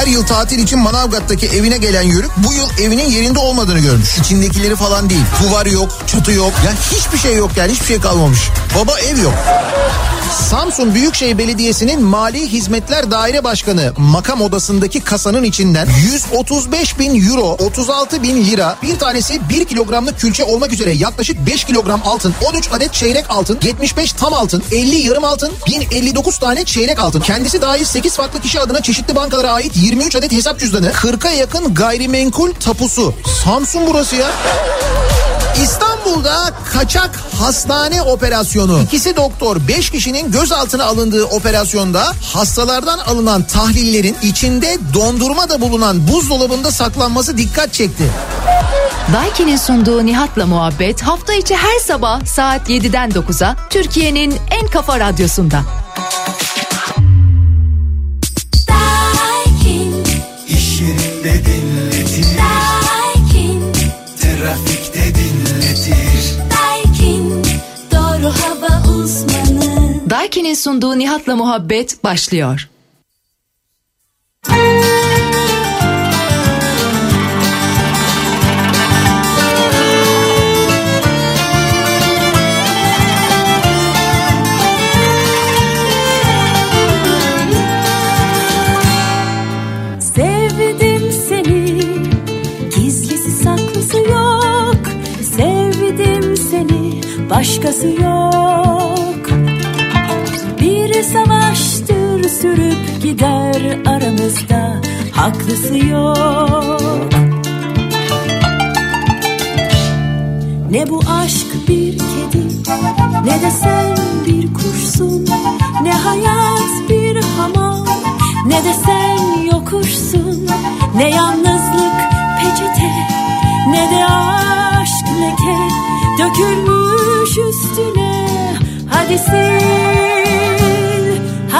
Her yıl tatil için Manavgat'taki evine gelen Yörük bu yıl evinin yerinde olmadığını görmüş. İçindekileri falan değil. Duvar yok, çatı yok. Ya hiçbir şey yok yani hiçbir şey kalmamış. Baba ev yok. Samsun Büyükşehir Belediyesi'nin Mali Hizmetler Daire Başkanı makam odasındaki kasanın içinden 135 bin euro, 36 bin lira, bir tanesi 1 kilogramlık külçe olmak üzere yaklaşık 5 kilogram altın, 13 adet çeyrek altın, 75 tam altın, 50 yarım altın, 1059 tane çeyrek altın. Kendisi dahil 8 farklı kişi adına çeşitli bankalara ait 23 adet hesap cüzdanı, 40'a yakın gayrimenkul tapusu. Samsun burası ya. İstanbul'da kaçak hastane operasyonu. İkisi doktor 5 kişinin gözaltına alındığı operasyonda hastalardan alınan tahlillerin içinde dondurma da bulunan buzdolabında saklanması dikkat çekti. Daiki'nin sunduğu Nihat'la muhabbet hafta içi her sabah saat 7'den 9'a Türkiye'nin en kafa radyosunda. Daiki'nin sunduğu Nihat'la muhabbet başlıyor. Sevdim seni, gizlisi saklısı yok. Sevdim seni, başkası yok. Sürüp gider aramızda, haklısı yok. Ne bu aşk bir kedi ne de sen bir kuşsun Ne hayat bir hamam ne de sen yokuşsun. Ne yalnızlık peçete ne de aşk leke. Dökülmüş üstüne hadi sil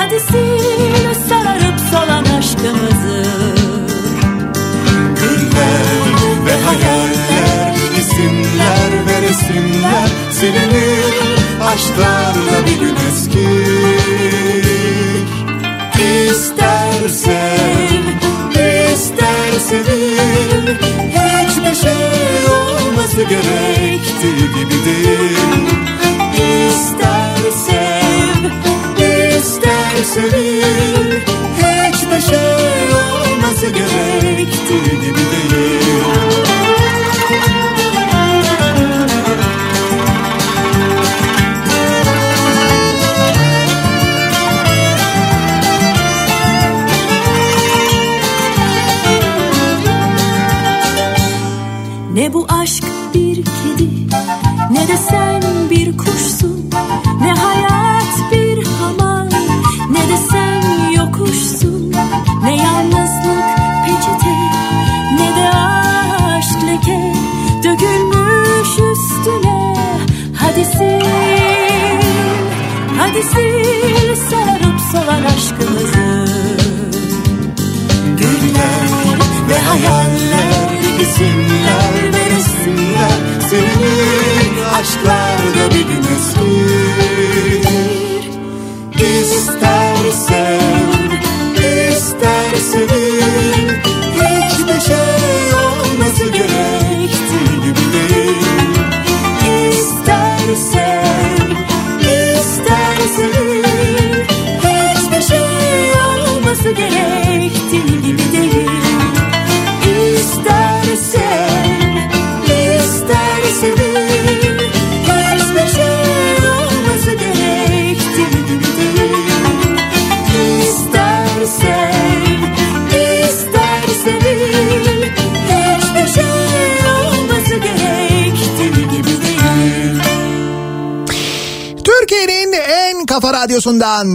Hadi sil sararıp solan aşkımızı Güller ve hayaller, isimler ve resimler silinir. Aşklarla bir gün eskir. İster sev, ister sevil. Hiçbir şey olması gerektiği gibi değil. İster sev, ister sevil. Hiçbir şey olması gerektiği gibi değil.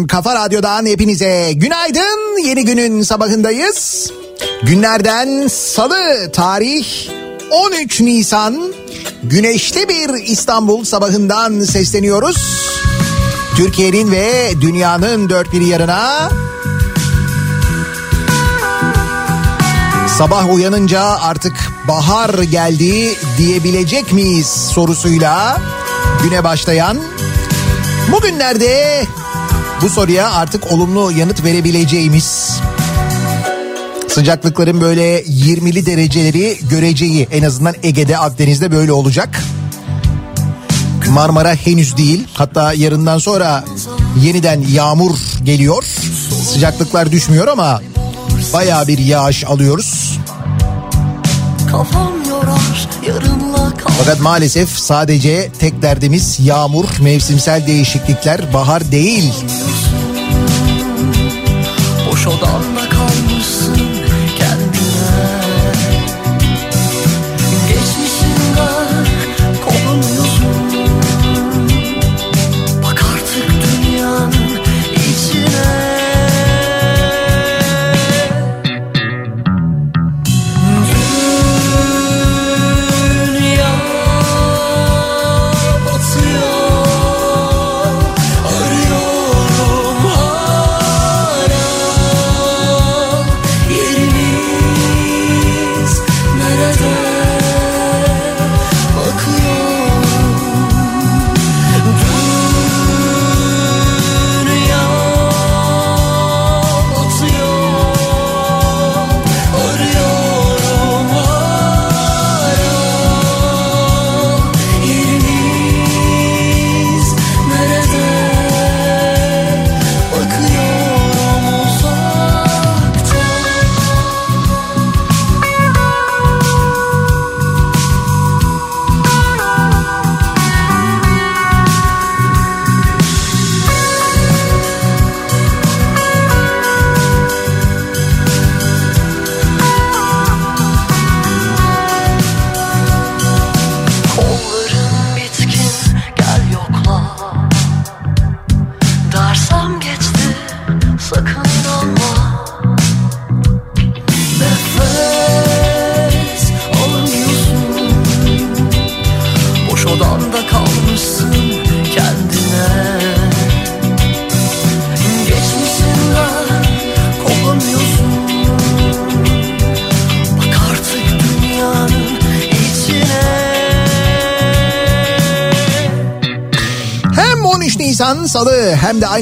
Kafa radyodan hepinize günaydın. Yeni günün sabahındayız. Günlerden salı tarih 13 Nisan güneşli bir İstanbul sabahından sesleniyoruz. Türkiye'nin ve dünyanın dört bir yarına Sabah uyanınca artık bahar geldi diyebilecek miyiz sorusuyla güne başlayan bugünlerde bu soruya artık olumlu yanıt verebileceğimiz Sıcaklıkların böyle 20'li dereceleri göreceği en azından Ege'de Akdeniz'de böyle olacak. Marmara henüz değil. Hatta yarından sonra yeniden yağmur geliyor. Sıcaklıklar düşmüyor ama baya bir yağış alıyoruz. Kafam Fakat maalesef sadece tek derdimiz yağmur, mevsimsel değişiklikler, bahar değil. Boş odanda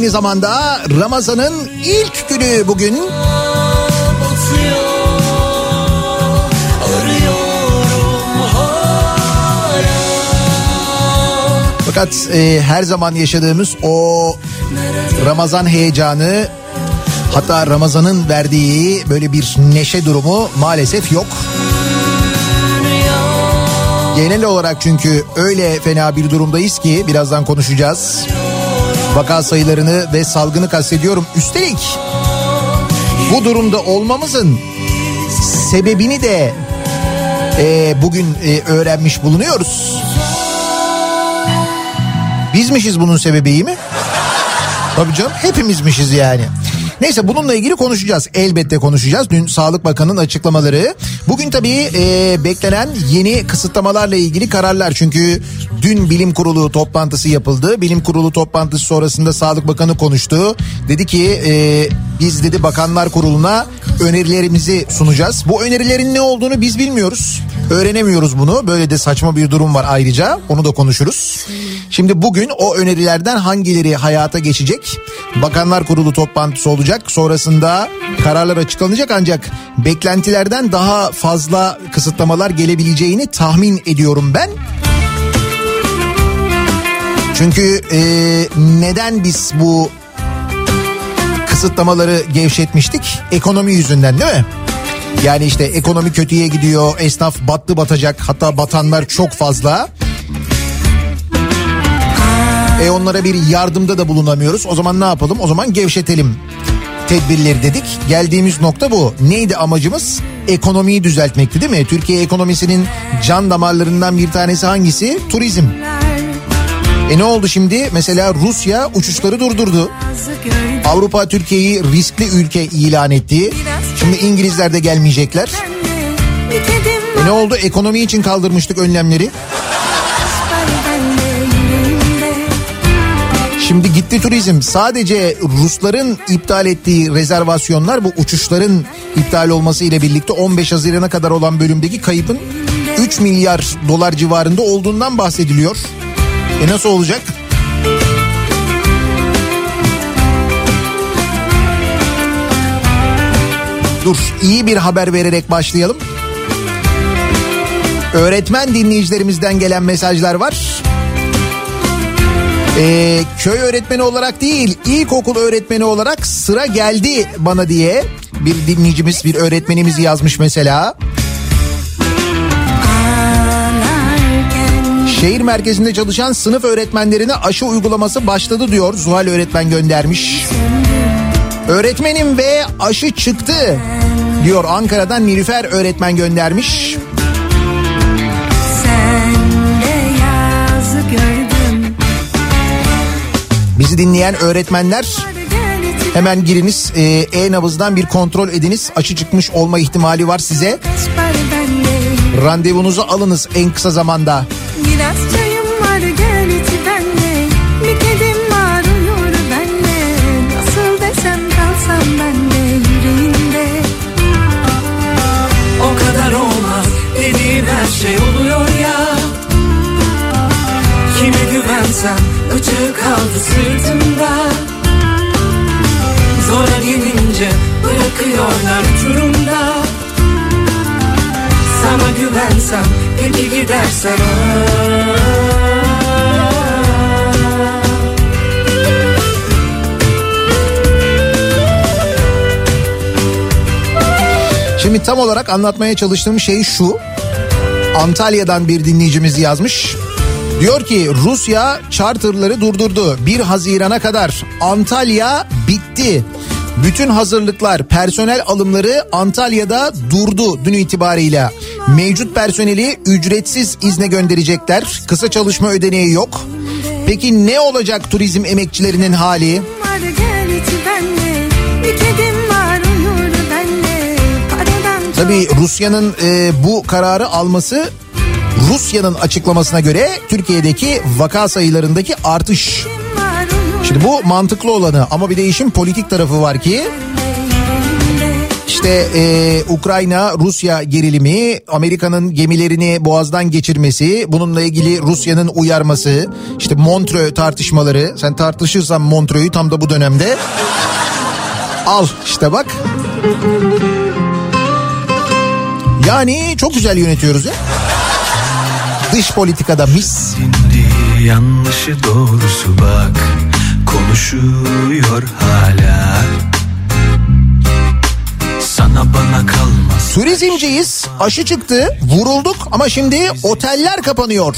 aynı zamanda Ramazan'ın ilk günü bugün. Fakat e, her zaman yaşadığımız o Ramazan heyecanı hatta Ramazan'ın verdiği böyle bir neşe durumu maalesef yok. Genel olarak çünkü öyle fena bir durumdayız ki birazdan konuşacağız. Vaka sayılarını ve salgını kastediyorum. Üstelik bu durumda olmamızın sebebini de e, bugün e, öğrenmiş bulunuyoruz. Bizmişiz bunun sebebi iyi mi? Tabii canım hepimizmişiz yani. Neyse bununla ilgili konuşacağız. Elbette konuşacağız. Dün Sağlık Bakanı'nın açıklamaları. Bugün tabii e, beklenen yeni kısıtlamalarla ilgili kararlar. Çünkü dün bilim kurulu toplantısı yapıldı. Bilim kurulu toplantısı sonrasında Sağlık Bakanı konuştu. Dedi ki e, biz dedi Bakanlar Kurulu'na önerilerimizi sunacağız. Bu önerilerin ne olduğunu biz bilmiyoruz. Öğrenemiyoruz bunu. Böyle de saçma bir durum var ayrıca. Onu da konuşuruz. Şimdi bugün o önerilerden hangileri hayata geçecek? Bakanlar Kurulu toplantısı olacak. Sonrasında kararlar açıklanacak ancak beklentilerden daha fazla kısıtlamalar gelebileceğini tahmin ediyorum ben. Çünkü e, neden biz bu kısıtlamaları gevşetmiştik? Ekonomi yüzünden değil mi? Yani işte ekonomi kötüye gidiyor, esnaf battı batacak hatta batanlar çok fazla. E onlara bir yardımda da bulunamıyoruz. O zaman ne yapalım? O zaman gevşetelim tedbirleri dedik. Geldiğimiz nokta bu. Neydi amacımız? Ekonomiyi düzeltmekti değil mi? Türkiye ekonomisinin can damarlarından bir tanesi hangisi? Turizm. E ne oldu şimdi? Mesela Rusya uçuşları durdurdu. Avrupa Türkiye'yi riskli ülke ilan etti. Şimdi İngilizler de gelmeyecekler. E ne oldu? Ekonomi için kaldırmıştık önlemleri. Şimdi gitti turizm. Sadece Rusların iptal ettiği rezervasyonlar bu uçuşların iptal olması ile birlikte 15 Haziran'a kadar olan bölümdeki kaybın 3 milyar dolar civarında olduğundan bahsediliyor. E nasıl olacak? Dur iyi bir haber vererek başlayalım. Öğretmen dinleyicilerimizden gelen mesajlar var. Ee, köy öğretmeni olarak değil ilkokul öğretmeni olarak sıra geldi bana diye bir dinleyicimiz bir öğretmenimiz yazmış mesela. Şehir merkezinde çalışan sınıf öğretmenlerine aşı uygulaması başladı diyor Zuhal öğretmen göndermiş. Öğretmenim ve aşı çıktı diyor Ankara'dan Nilüfer öğretmen göndermiş. Bizi dinleyen öğretmenler hemen giriniz e, e-nabızdan bir kontrol ediniz. Aşı çıkmış olma ihtimali var size. Randevunuzu alınız en kısa zamanda. Biraz çayım var gel içi benle. Bir kedim var uyur benle. Nasıl desem kalsam benle yüreğinde. O kadar olmaz dediğin her şey oluyor ya Kime güvensem ıcık kaldı sırtımda Zora gelince bırakıyorlar uçurumda Sana güvensem peki gidersen ah. Şimdi tam olarak anlatmaya çalıştığım şey şu. Antalya'dan bir dinleyicimiz yazmış. Diyor ki Rusya charterları durdurdu. 1 Haziran'a kadar Antalya bitti. Bütün hazırlıklar, personel alımları Antalya'da durdu dün itibarıyla. Mevcut personeli ücretsiz izne gönderecekler. Kısa çalışma ödeneği yok. Peki ne olacak turizm emekçilerinin hali? Tabii Rusya'nın e, bu kararı alması Rusya'nın açıklamasına göre Türkiye'deki vaka sayılarındaki artış. Şimdi bu mantıklı olanı ama bir de işin politik tarafı var ki. İşte e, Ukrayna Rusya gerilimi Amerika'nın gemilerini boğazdan geçirmesi bununla ilgili Rusya'nın uyarması işte Montreux tartışmaları. Sen tartışırsan Montreux'u tam da bu dönemde. Al işte bak. Yani çok güzel yönetiyoruz ya. Dış politikada mis. Yanlışı doğrusu bak. Konuşuyor hala Sana bana kalmaz turizmciyiz aşı çıktı vurulduk ama şimdi oteller kapanıyor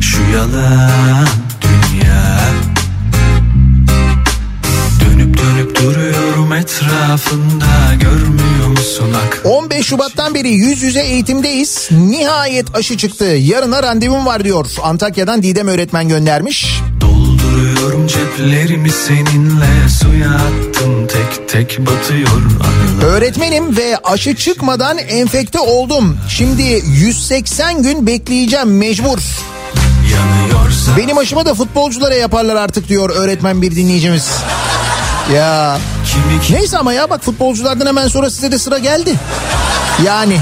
şu yalan dünya Dönüp dönüp duruyorum etrafında görmüyor musun ak 15 Şubat'tan beri yüz yüze eğitimdeyiz. Nihayet aşı çıktı. Yarına randevum var diyor. Antakya'dan Didem öğretmen göndermiş. Dolduruyorum ceplerimi seninle suya attım tek tek batıyor anılar Öğretmenim ve aşı çıkmadan enfekte oldum. Şimdi 180 gün bekleyeceğim mecbur. Yanıyorsa Benim aşıma da futbolculara yaparlar artık diyor öğretmen bir dinleyicimiz. Ya neyse ama ya bak futbolculardan hemen sonra size de sıra geldi. Yani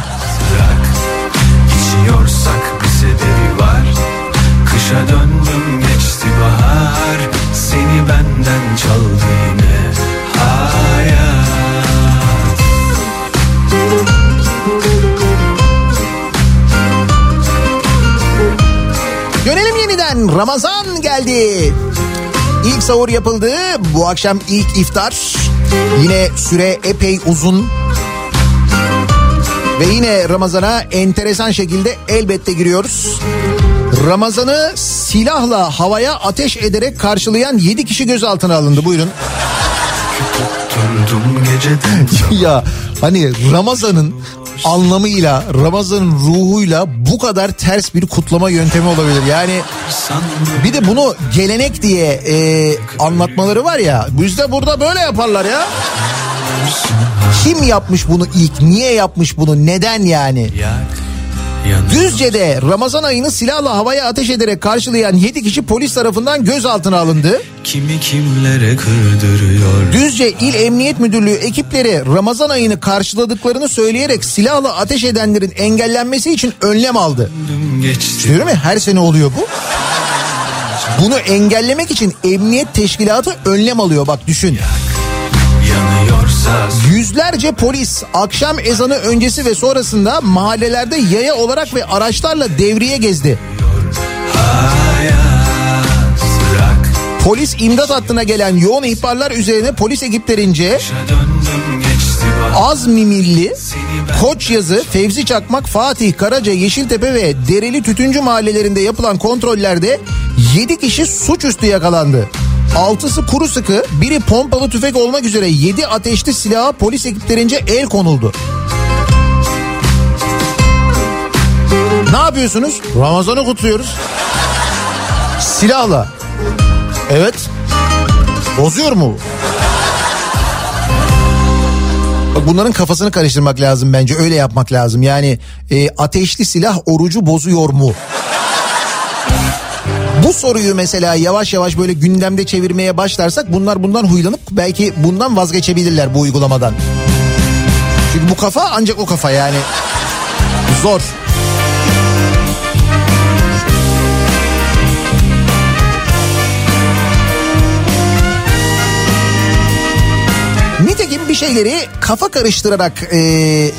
Ramazan geldi. İlk sahur yapıldı. Bu akşam ilk iftar. Yine süre epey uzun. Ve yine Ramazan'a enteresan şekilde elbette giriyoruz. Ramazan'ı silahla havaya ateş ederek karşılayan 7 kişi gözaltına alındı. Buyurun. Ya hani Ramazan'ın anlamıyla, Ramazan'ın ruhuyla bu kadar ters bir kutlama yöntemi olabilir. Yani Bir de bunu gelenek diye e, anlatmaları var ya. Bizde burada böyle yaparlar ya. Kim yapmış bunu ilk? Niye yapmış bunu? Neden yani? yanıyor Düzce'de Ramazan ayını silahla havaya ateş ederek karşılayan 7 kişi polis tarafından gözaltına alındı. Kimi kimlere kırdırıyor Düzce İl Emniyet Müdürlüğü ekipleri Ramazan ayını karşıladıklarını söyleyerek silahla ateş edenlerin engellenmesi için önlem aldı. Diyorum ya her sene oluyor bu. Bunu engellemek için emniyet teşkilatı önlem alıyor bak düşün. Cezası Yüzlerce polis akşam ezanı öncesi ve sonrasında mahallelerde yaya olarak ve araçlarla devriye gezdi. Polis imdat hattına gelen yoğun ihbarlar üzerine polis ekiplerince Az Mimilli, Koç Yazı, Fevzi Çakmak, Fatih, Karaca, Yeşiltepe ve Dereli Tütüncü mahallelerinde yapılan kontrollerde 7 kişi suçüstü yakalandı. Altısı kuru sıkı, biri pompalı tüfek olmak üzere 7 ateşli silaha polis ekiplerince el konuldu. Ne yapıyorsunuz? Ramazan'ı kutluyoruz. Silahla. Evet. Bozuyor mu? Bak bunların kafasını karıştırmak lazım bence öyle yapmak lazım. Yani e, ateşli silah orucu bozuyor mu? Bu soruyu mesela yavaş yavaş böyle gündemde çevirmeye başlarsak bunlar bundan huylanıp belki bundan vazgeçebilirler bu uygulamadan. Çünkü bu kafa ancak o kafa yani. Zor. Nitekim bir şeyleri kafa karıştırarak e,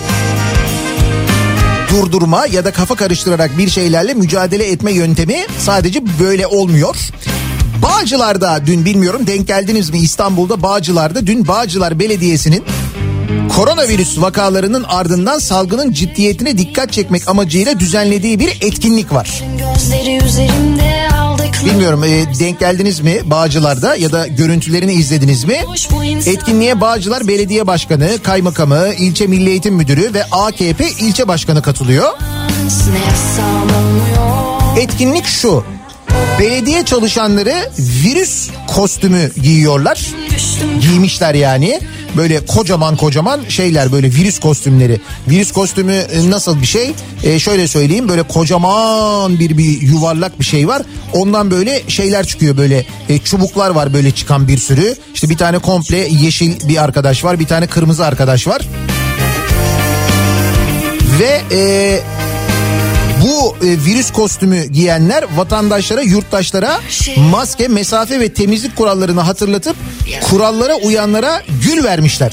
durdurma ya da kafa karıştırarak bir şeylerle mücadele etme yöntemi sadece böyle olmuyor. Bağcılar'da dün bilmiyorum denk geldiniz mi İstanbul'da Bağcılar'da dün Bağcılar Belediyesi'nin koronavirüs vakalarının ardından salgının ciddiyetine dikkat çekmek amacıyla düzenlediği bir etkinlik var. Gözleri üzerimde Bilmiyorum e, denk geldiniz mi Bağcılar'da ya da görüntülerini izlediniz mi? Etkinliğe Bağcılar Belediye Başkanı, Kaymakamı, İlçe Milli Eğitim Müdürü ve AKP İlçe Başkanı katılıyor. Etkinlik şu. Belediye çalışanları virüs kostümü giyiyorlar. Giymişler yani. Böyle kocaman kocaman şeyler böyle virüs kostümleri. Virüs kostümü e, nasıl bir şey? E, şöyle söyleyeyim böyle kocaman bir bir yuvarlak bir şey var. Ondan böyle şeyler çıkıyor böyle e, çubuklar var böyle çıkan bir sürü. İşte bir tane komple yeşil bir arkadaş var bir tane kırmızı arkadaş var. Ve e, bu e, virüs kostümü giyenler vatandaşlara, yurttaşlara maske, mesafe ve temizlik kurallarını hatırlatıp kurallara uyanlara gül vermişler.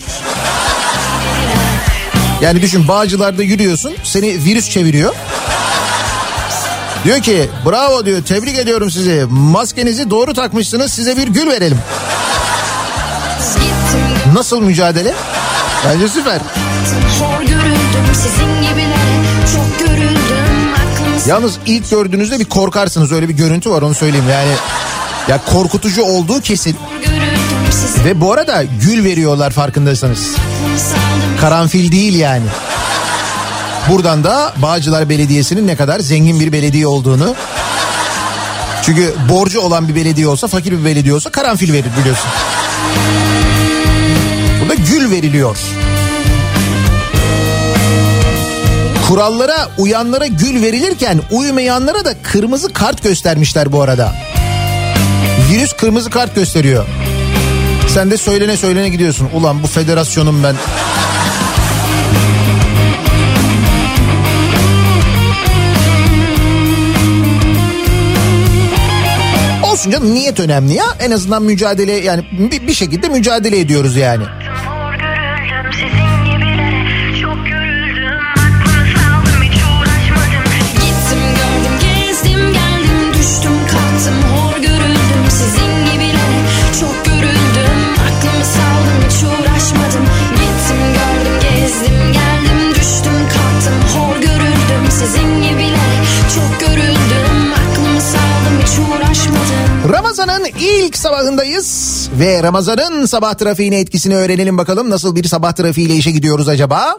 Yani düşün Bağcılar'da yürüyorsun seni virüs çeviriyor. Diyor ki bravo diyor tebrik ediyorum sizi maskenizi doğru takmışsınız size bir gül verelim. Nasıl mücadele? Bence süper. Yalnız ilk gördüğünüzde bir korkarsınız öyle bir görüntü var onu söyleyeyim yani. Ya korkutucu olduğu kesin. Ve bu arada gül veriyorlar farkındaysanız. Karanfil değil yani. Buradan da Bağcılar Belediyesi'nin ne kadar zengin bir belediye olduğunu. Çünkü borcu olan bir belediye olsa, fakir bir belediye olsa karanfil verir biliyorsun. Burada gül veriliyor. Kurallara uyanlara gül verilirken uymayanlara da kırmızı kart göstermişler bu arada. Virüs kırmızı kart gösteriyor. Sen de söylene söylene gidiyorsun. Ulan bu federasyonum ben. Olsun canım niyet önemli ya. En azından mücadele yani bir, bir şekilde mücadele ediyoruz yani. Ramazan'ın ilk sabahındayız ve Ramazan'ın sabah trafiğine etkisini öğrenelim bakalım. Nasıl bir sabah trafiğiyle işe gidiyoruz acaba?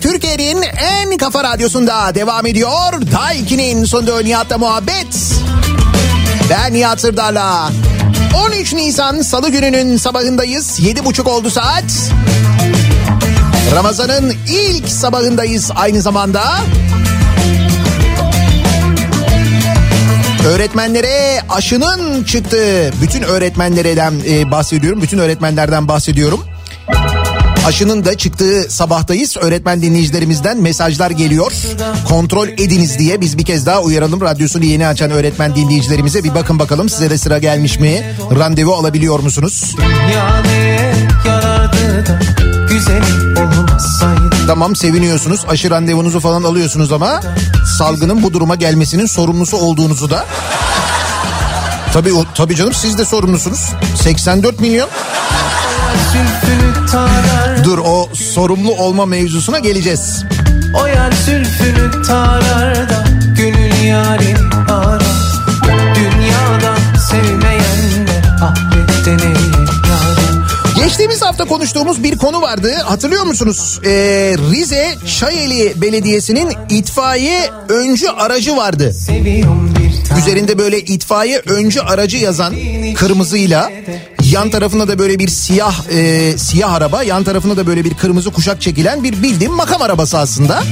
Türkiye'nin en kafa radyosunda devam ediyor. Daiki'nin sonunda Nihat'la muhabbet. Ben Nihat Sırdar'la. 13 Nisan Salı gününün sabahındayız. 7.30 oldu saat. Ramazan'ın ilk sabahındayız aynı zamanda. Öğretmenlere aşının çıktığı bütün öğretmenlerden e, bahsediyorum. Bütün öğretmenlerden bahsediyorum. Aşının da çıktığı sabahtayız. Öğretmen dinleyicilerimizden mesajlar geliyor. Kontrol ediniz diye biz bir kez daha uyaralım. Radyosunu yeni açan öğretmen dinleyicilerimize bir bakın bakalım size de sıra gelmiş mi? Randevu alabiliyor musunuz? Tamam seviniyorsunuz. Aşı randevunuzu falan alıyorsunuz ama salgının bu duruma gelmesinin sorumlusu olduğunuzu da Tabii, o, tabii canım siz de sorumlusunuz. 84 milyon. Dur o sorumlu olma mevzusuna geleceğiz. O yer zülfünü tarar da Gönül yarim arar Dünyada sevmeyenler Ahirette neye Geçtiğimiz hafta konuştuğumuz bir konu vardı. Hatırlıyor musunuz? Ee, Rize Çayeli Belediyesi'nin itfaiye öncü aracı vardı. Üzerinde böyle itfaiye öncü aracı yazan kırmızıyla yan tarafında da böyle bir siyah e, siyah araba yan tarafında da böyle bir kırmızı kuşak çekilen bir bildiğim makam arabası aslında.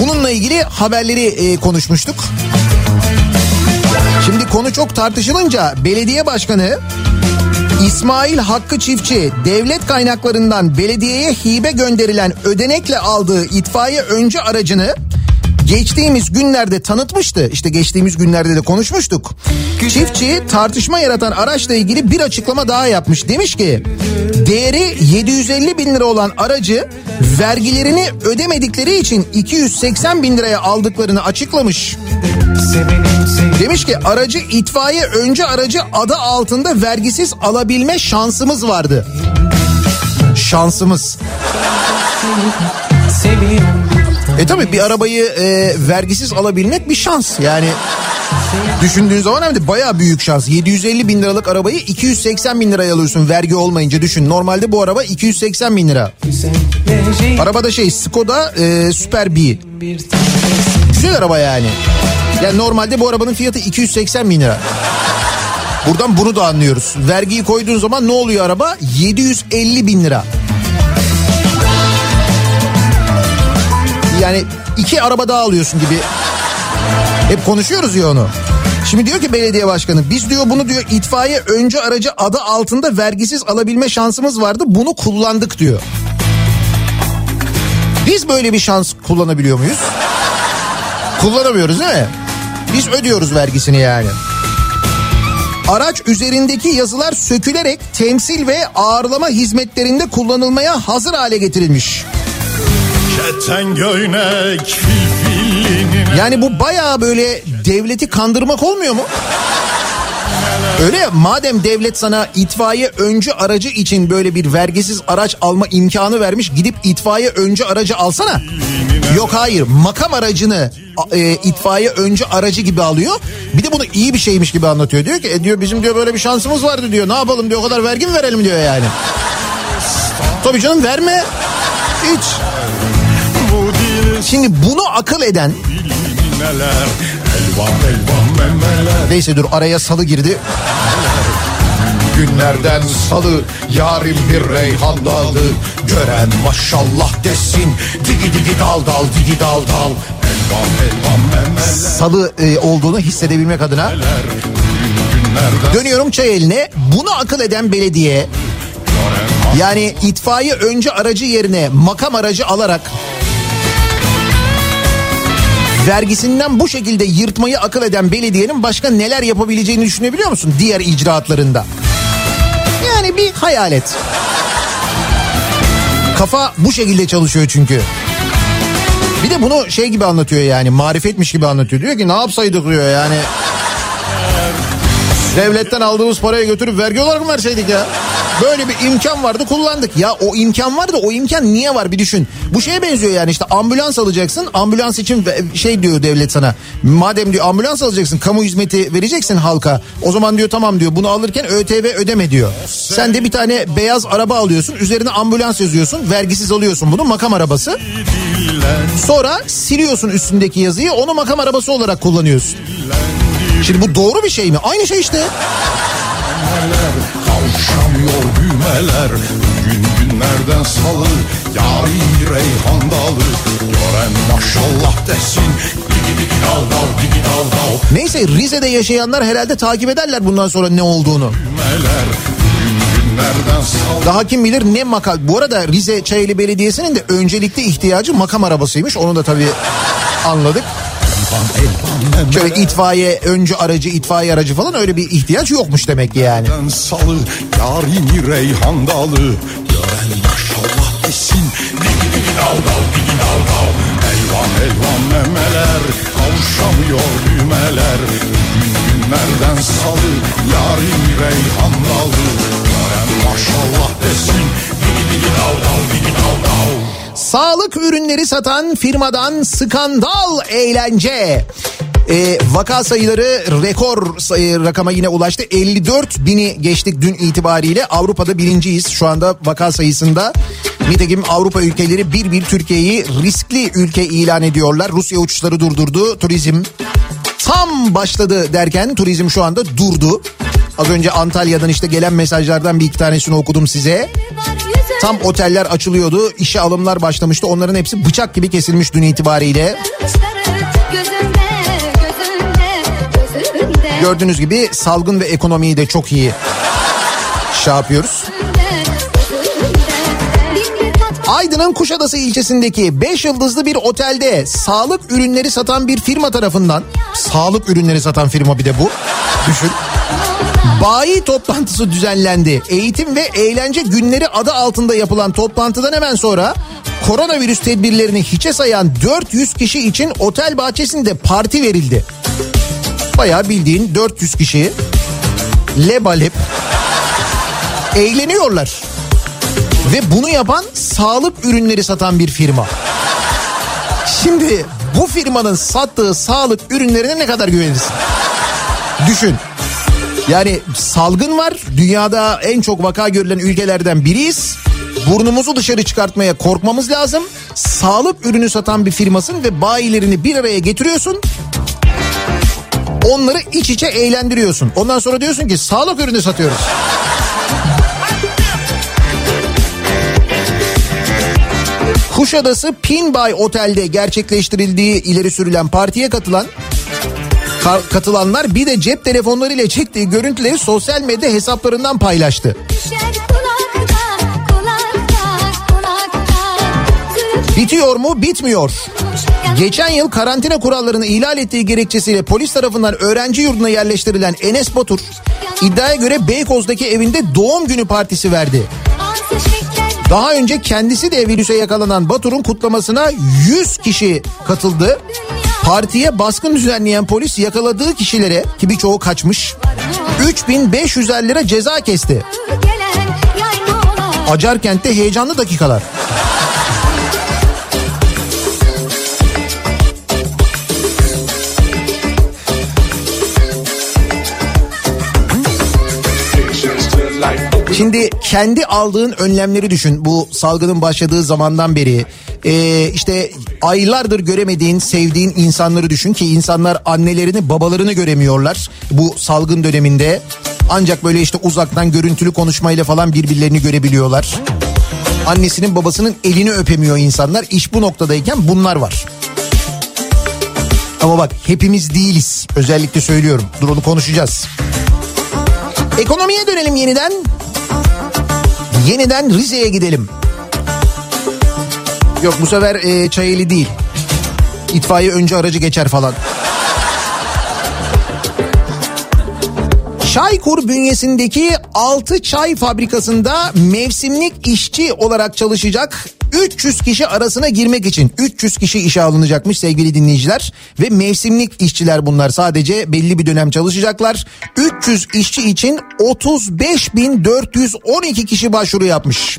Bununla ilgili haberleri e, konuşmuştuk. Şimdi konu çok tartışılınca belediye başkanı İsmail Hakkı Çiftçi devlet kaynaklarından belediyeye hibe gönderilen ödenekle aldığı itfaiye öncü aracını geçtiğimiz günlerde tanıtmıştı. İşte geçtiğimiz günlerde de konuşmuştuk. Çiftçi tartışma yaratan araçla ilgili bir açıklama daha yapmış. Demiş ki değeri 750 bin lira olan aracı vergilerini ödemedikleri için 280 bin liraya aldıklarını açıklamış. Demiş ki aracı itfaiye önce aracı adı altında vergisiz alabilme şansımız vardı. Şansımız. E tabi bir arabayı e, vergisiz alabilmek bir şans. Yani düşündüğün zaman hem de bayağı büyük şans. 750 bin liralık arabayı 280 bin liraya alıyorsun vergi olmayınca düşün. Normalde bu araba 280 bin lira. Arabada şey Skoda e, Super B. Güzel araba yani. Yani normalde bu arabanın fiyatı 280 bin lira. Buradan bunu da anlıyoruz. Vergiyi koyduğun zaman ne oluyor araba? 750 bin lira. Yani iki araba daha alıyorsun gibi. Hep konuşuyoruz ya onu. Şimdi diyor ki belediye başkanı biz diyor bunu diyor itfaiye önce aracı adı altında vergisiz alabilme şansımız vardı bunu kullandık diyor. Biz böyle bir şans kullanabiliyor muyuz? Kullanamıyoruz değil mi? Biz ödüyoruz vergisini yani. Araç üzerindeki yazılar sökülerek temsil ve ağırlama hizmetlerinde kullanılmaya hazır hale getirilmiş. Yani bu bayağı böyle devleti kandırmak olmuyor mu? Öyle ya madem devlet sana itfaiye öncü aracı için böyle bir vergisiz araç alma imkanı vermiş gidip itfaiye öncü aracı alsana. Yok hayır makam aracını e, itfaiye öncü aracı gibi alıyor. Bir de bunu iyi bir şeymiş gibi anlatıyor. Diyor ki e, diyor bizim diyor böyle bir şansımız vardı diyor. Ne yapalım diyor o kadar vergi mi verelim diyor yani. Tabii canım verme. Hiç. Şimdi bunu akıl eden neyse dur araya salı girdi. Günlerden salı yarim bir reyhan dalı Gören maşallah desin Digi digi dal dal digi dal dal Elvan elvan Salı e, olduğunu hissedebilmek adına Dönüyorum çay eline. Bunu akıl eden belediye yani itfaiye önce aracı yerine makam aracı alarak vergisinden bu şekilde yırtmayı akıl eden belediyenin başka neler yapabileceğini düşünebiliyor musun diğer icraatlarında? Yani bir hayal et. Kafa bu şekilde çalışıyor çünkü. Bir de bunu şey gibi anlatıyor yani marifetmiş gibi anlatıyor. Diyor ki ne yapsaydık diyor yani. Devletten aldığımız parayı götürüp vergi olarak mı verseydik ya? Böyle bir imkan vardı kullandık. Ya o imkan vardı o imkan niye var bir düşün. Bu şeye benziyor yani işte ambulans alacaksın. Ambulans için şey diyor devlet sana. Madem diyor ambulans alacaksın kamu hizmeti vereceksin halka. O zaman diyor tamam diyor bunu alırken ÖTV ödeme diyor. Sen de bir tane beyaz araba alıyorsun. Üzerine ambulans yazıyorsun. Vergisiz alıyorsun bunu makam arabası. Sonra siliyorsun üstündeki yazıyı onu makam arabası olarak kullanıyorsun. Şimdi bu doğru bir şey mi? Aynı şey işte. Kavuşamıyor düğmeler Gün günlerden salı Yari reyhan dalı Gören maşallah desin Neyse Rize'de yaşayanlar herhalde takip ederler bundan sonra ne olduğunu. Daha kim bilir ne makam. Bu arada Rize Çayeli Belediyesi'nin de öncelikli ihtiyacı makam arabasıymış. Onu da tabii anladık. Şöyle itfaiye öncü aracı, itfaiye aracı falan öyle bir ihtiyaç yokmuş demek ki yani. salı Yarimi reyhan dalı. Gören maşallah desin Digi digi dal dal digi dal dal. Elvan elvan memeler Kavuşamıyor düğmeler. Gün günlerden salı Yarimi reyhan dalı. Gören maşallah desin Digi digi dal dal digi dal dal Sağlık ürünleri satan firmadan skandal eğlence. Ee, vaka sayıları rekor sayı rakama yine ulaştı. 54 bini geçtik dün itibariyle. Avrupa'da birinciyiz şu anda vaka sayısında. Nitekim Avrupa ülkeleri bir bir Türkiye'yi riskli ülke ilan ediyorlar. Rusya uçuşları durdurdu. Turizm tam başladı derken turizm şu anda durdu. Az önce Antalya'dan işte gelen mesajlardan bir iki tanesini okudum size. Tam oteller açılıyordu, işe alımlar başlamıştı. Onların hepsi bıçak gibi kesilmiş dün itibariyle. Gördüğünüz gibi salgın ve ekonomiyi de çok iyi şey yapıyoruz. Aydın'ın Kuşadası ilçesindeki 5 yıldızlı bir otelde sağlık ürünleri satan bir firma tarafından sağlık ürünleri satan firma bir de bu düşün. Bayi toplantısı düzenlendi. Eğitim ve eğlence günleri adı altında yapılan toplantıdan hemen sonra koronavirüs tedbirlerini hiçe sayan 400 kişi için otel bahçesinde parti verildi. Bayağı bildiğin 400 kişi lebalep eğleniyorlar. Ve bunu yapan sağlık ürünleri satan bir firma. Şimdi bu firmanın sattığı sağlık ürünlerine ne kadar güvenirsin? Düşün. Yani salgın var. Dünyada en çok vaka görülen ülkelerden biriyiz. Burnumuzu dışarı çıkartmaya korkmamız lazım. Sağlık ürünü satan bir firmasın ve bayilerini bir araya getiriyorsun. Onları iç içe eğlendiriyorsun. Ondan sonra diyorsun ki sağlık ürünü satıyoruz. Kuşadası Pinbay Otel'de gerçekleştirildiği ileri sürülen partiye katılan ka- katılanlar bir de cep telefonlarıyla çektiği görüntüleri sosyal medya hesaplarından paylaştı. Bitiyor mu? Bitmiyor. Geçen yıl karantina kurallarını ihlal ettiği gerekçesiyle polis tarafından öğrenci yurduna yerleştirilen Enes Batur iddiaya göre Beykoz'daki evinde doğum günü partisi verdi. Daha önce kendisi de virüse yakalanan Batur'un kutlamasına 100 kişi katıldı. Partiye baskın düzenleyen polis yakaladığı kişilere ki birçoğu kaçmış 3500 lira ceza kesti. Acarkent'te heyecanlı dakikalar. Şimdi kendi aldığın önlemleri düşün bu salgının başladığı zamandan beri. Ee, işte aylardır göremediğin, sevdiğin insanları düşün ki insanlar annelerini, babalarını göremiyorlar bu salgın döneminde. Ancak böyle işte uzaktan görüntülü konuşmayla falan birbirlerini görebiliyorlar. Annesinin babasının elini öpemiyor insanlar. İş bu noktadayken bunlar var. Ama bak hepimiz değiliz. Özellikle söylüyorum. Dur onu konuşacağız. Ekonomiye dönelim yeniden. Yeniden Rize'ye gidelim. Yok bu sefer e, Çayeli değil. İtfaiye önce aracı geçer falan. Çaykur bünyesindeki 6 çay fabrikasında mevsimlik işçi olarak çalışacak 300 kişi arasına girmek için 300 kişi işe alınacakmış sevgili dinleyiciler ve mevsimlik işçiler bunlar sadece belli bir dönem çalışacaklar. 300 işçi için 35.412 kişi başvuru yapmış.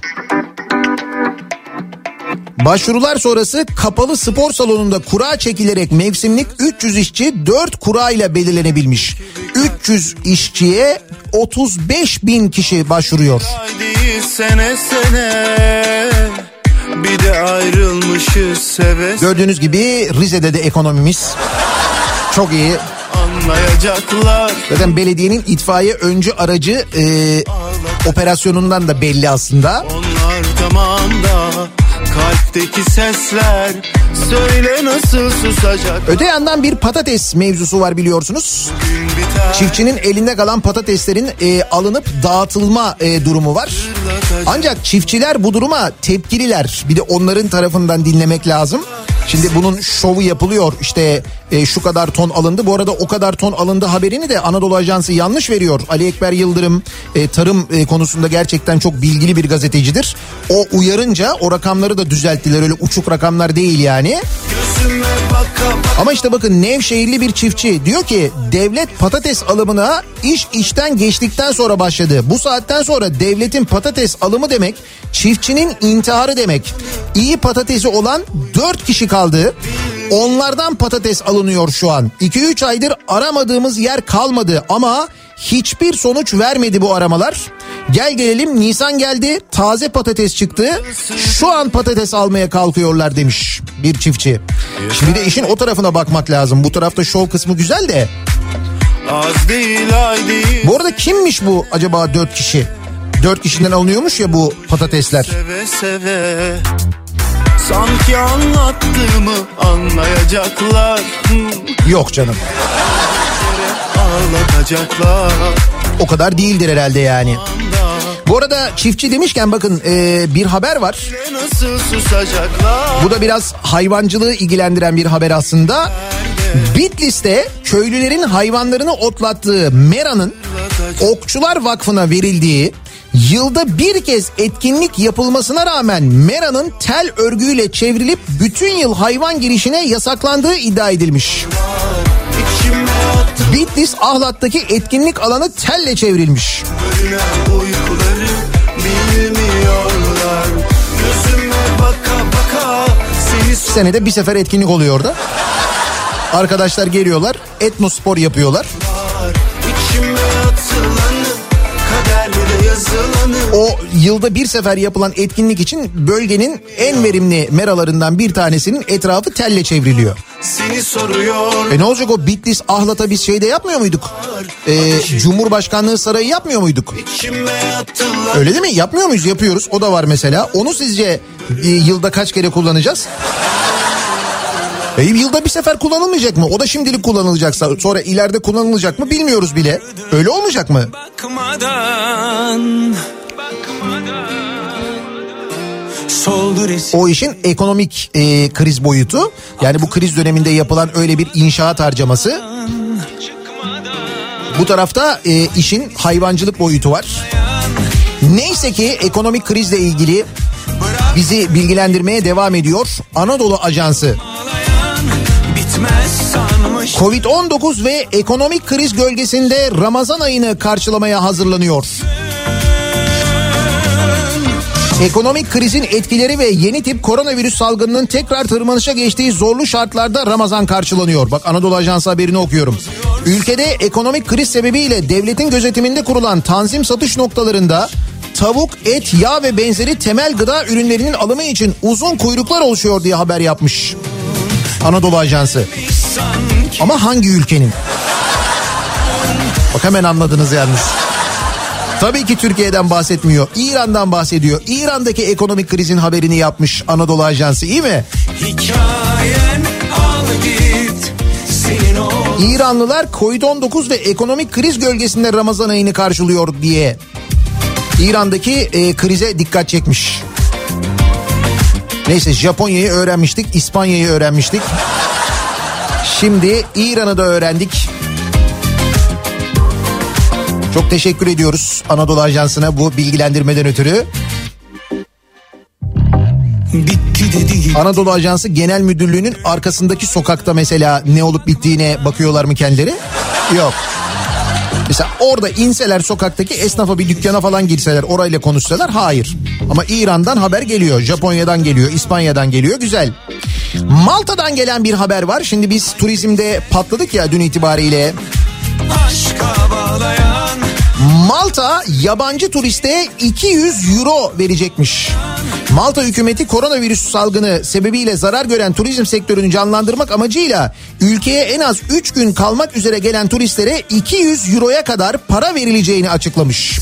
Başvurular sonrası kapalı spor salonunda kura çekilerek mevsimlik 300 işçi 4 kura ile belirlenebilmiş. 300 işçiye 35 bin kişi başvuruyor. Sene sene bir de ayrılmışız seve Gördüğünüz gibi Rize'de de ekonomimiz çok iyi. anlayacaklar. Zaten belediyenin itfaiye öncü aracı e, operasyonundan da belli aslında. Onlar tamam da kalpteki sesler söyle nasıl susacak Öte yandan bir patates mevzusu var biliyorsunuz. Çiftçinin elinde kalan patateslerin e, alınıp dağıtılma e, durumu var. Ancak çiftçiler bu duruma tepkililer. Bir de onların tarafından dinlemek lazım. Şimdi bunun şovu yapılıyor işte e, şu kadar ton alındı. Bu arada o kadar ton alındı haberini de Anadolu Ajansı yanlış veriyor. Ali Ekber Yıldırım e, tarım e, konusunda gerçekten çok bilgili bir gazetecidir. O uyarınca o rakamları da düzelttiler öyle uçuk rakamlar değil yani. Ama işte bakın Nevşehirli bir çiftçi diyor ki devlet patates alımına iş işten geçtikten sonra başladı. Bu saatten sonra devletin patates alımı demek çiftçinin intiharı demek. İyi patatesi olan 4 kişi kaldı. Onlardan patates alınıyor şu an. 2-3 aydır aramadığımız yer kalmadı ama hiçbir sonuç vermedi bu aramalar. Gel gelelim Nisan geldi taze patates çıktı. Şu an patates almaya kalkıyorlar demiş bir çiftçi. Şimdi de işin o tarafına bakmak lazım. Bu tarafta şov kısmı güzel de. Az değil ay değil Bu arada kimmiş bu acaba dört kişi? Dört kişiden alınıyormuş ya bu patatesler. seve seve Sanki anlattığımı anlayacaklar Yok canım. Ağlatacaklar O kadar değildir herhalde yani. Bu arada çiftçi demişken bakın e, bir haber var. Bu da biraz hayvancılığı ilgilendiren bir haber aslında. Bitlis'te köylülerin hayvanlarını otlattığı Mera'nın Okçular Vakfı'na verildiği yılda bir kez etkinlik yapılmasına rağmen Mera'nın tel örgüyle çevrilip bütün yıl hayvan girişine yasaklandığı iddia edilmiş. Bitlis Ahlat'taki etkinlik alanı telle çevrilmiş. baka baka Senede bir sefer etkinlik oluyor orada. Arkadaşlar geliyorlar, etnospor yapıyorlar. İçime O yılda bir sefer yapılan etkinlik için bölgenin en verimli meralarından bir tanesinin etrafı telle çevriliyor. Seni soruyor E ne olacak o Bitlis Ahlat'a biz şeyde yapmıyor muyduk? Ee, Cumhurbaşkanlığı Sarayı yapmıyor muyduk? Öyle değil mi? Yapmıyor muyuz? Yapıyoruz. O da var mesela. Onu sizce e, yılda kaç kere kullanacağız? E, yılda bir sefer kullanılmayacak mı? O da şimdilik kullanılacaksa sonra ileride kullanılacak mı bilmiyoruz bile. Öyle olmayacak mı? Bakmadan resim O işin ekonomik e, kriz boyutu. Yani bu kriz döneminde yapılan öyle bir inşaat harcaması. Bu tarafta e, işin hayvancılık boyutu var. Neyse ki ekonomik krizle ilgili bizi bilgilendirmeye devam ediyor Anadolu Ajansı. Bitmez sanmış Covid-19 ve ekonomik kriz gölgesinde Ramazan ayını karşılamaya hazırlanıyor. Ekonomik krizin etkileri ve yeni tip koronavirüs salgınının tekrar tırmanışa geçtiği zorlu şartlarda Ramazan karşılanıyor. Bak Anadolu Ajansı haberini okuyorum. Ülkede ekonomik kriz sebebiyle devletin gözetiminde kurulan tanzim satış noktalarında tavuk, et, yağ ve benzeri temel gıda ürünlerinin alımı için uzun kuyruklar oluşuyor diye haber yapmış. Anadolu Ajansı. Ama hangi ülkenin? Bak hemen anladınız yalnız. Tabii ki Türkiye'den bahsetmiyor. İran'dan bahsediyor. İran'daki ekonomik krizin haberini yapmış Anadolu Ajansı iyi mi? Hikayen al git İranlılar Covid-19 ve ekonomik kriz gölgesinde Ramazan ayını karşılıyor diye İran'daki e, krize dikkat çekmiş. Neyse Japonya'yı öğrenmiştik, İspanya'yı öğrenmiştik. Şimdi İran'ı da öğrendik. Çok teşekkür ediyoruz Anadolu Ajansı'na bu bilgilendirmeden ötürü. Anadolu Ajansı Genel Müdürlüğü'nün arkasındaki sokakta mesela ne olup bittiğine bakıyorlar mı kendileri? Yok. Mesela orada inseler sokaktaki esnafa bir dükkana falan girseler orayla konuşsalar hayır. Ama İran'dan haber geliyor, Japonya'dan geliyor, İspanya'dan geliyor güzel. Malta'dan gelen bir haber var. Şimdi biz turizmde patladık ya dün itibariyle. Malta yabancı turiste 200 euro verecekmiş. Malta hükümeti koronavirüs salgını sebebiyle zarar gören turizm sektörünü canlandırmak amacıyla ülkeye en az 3 gün kalmak üzere gelen turistlere 200 euroya kadar para verileceğini açıklamış.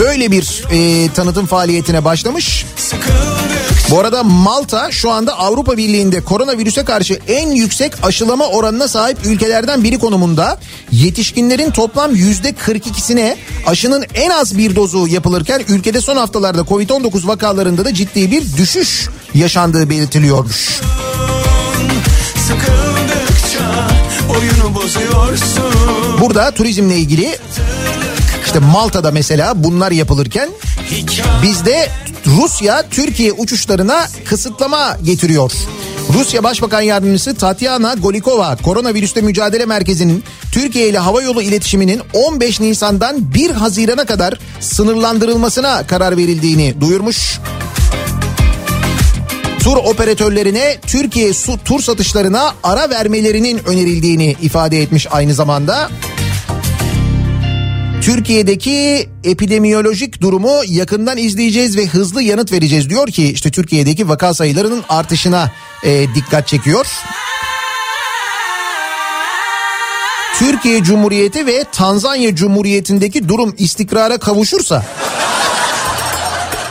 Böyle bir e, tanıtım faaliyetine başlamış. sıkıldıkça Bu arada Malta şu anda Avrupa Birliği'nde koronavirüse karşı en yüksek aşılama oranına sahip ülkelerden biri konumunda. Yetişkinlerin toplam yüzde 42'sine aşının en az bir dozu yapılırken ülkede son haftalarda Covid-19 vakalarında da ciddi bir düşüş yaşandığı belirtiliyormuş. Sıkıldıkça oyunu bozuyorsun Burada turizmle ilgili işte Malta'da mesela bunlar yapılırken bizde Rusya Türkiye uçuşlarına kısıtlama getiriyor. Rusya Başbakan Yardımcısı Tatyana Golikova koronavirüste mücadele merkezinin Türkiye ile hava yolu iletişiminin 15 Nisan'dan 1 Haziran'a kadar sınırlandırılmasına karar verildiğini duyurmuş. Tur operatörlerine Türkiye su tur satışlarına ara vermelerinin önerildiğini ifade etmiş aynı zamanda. Türkiye'deki epidemiyolojik durumu yakından izleyeceğiz ve hızlı yanıt vereceğiz diyor ki işte Türkiye'deki vaka sayılarının artışına e, dikkat çekiyor. Türkiye Cumhuriyeti ve Tanzanya Cumhuriyeti'ndeki durum istikrara kavuşursa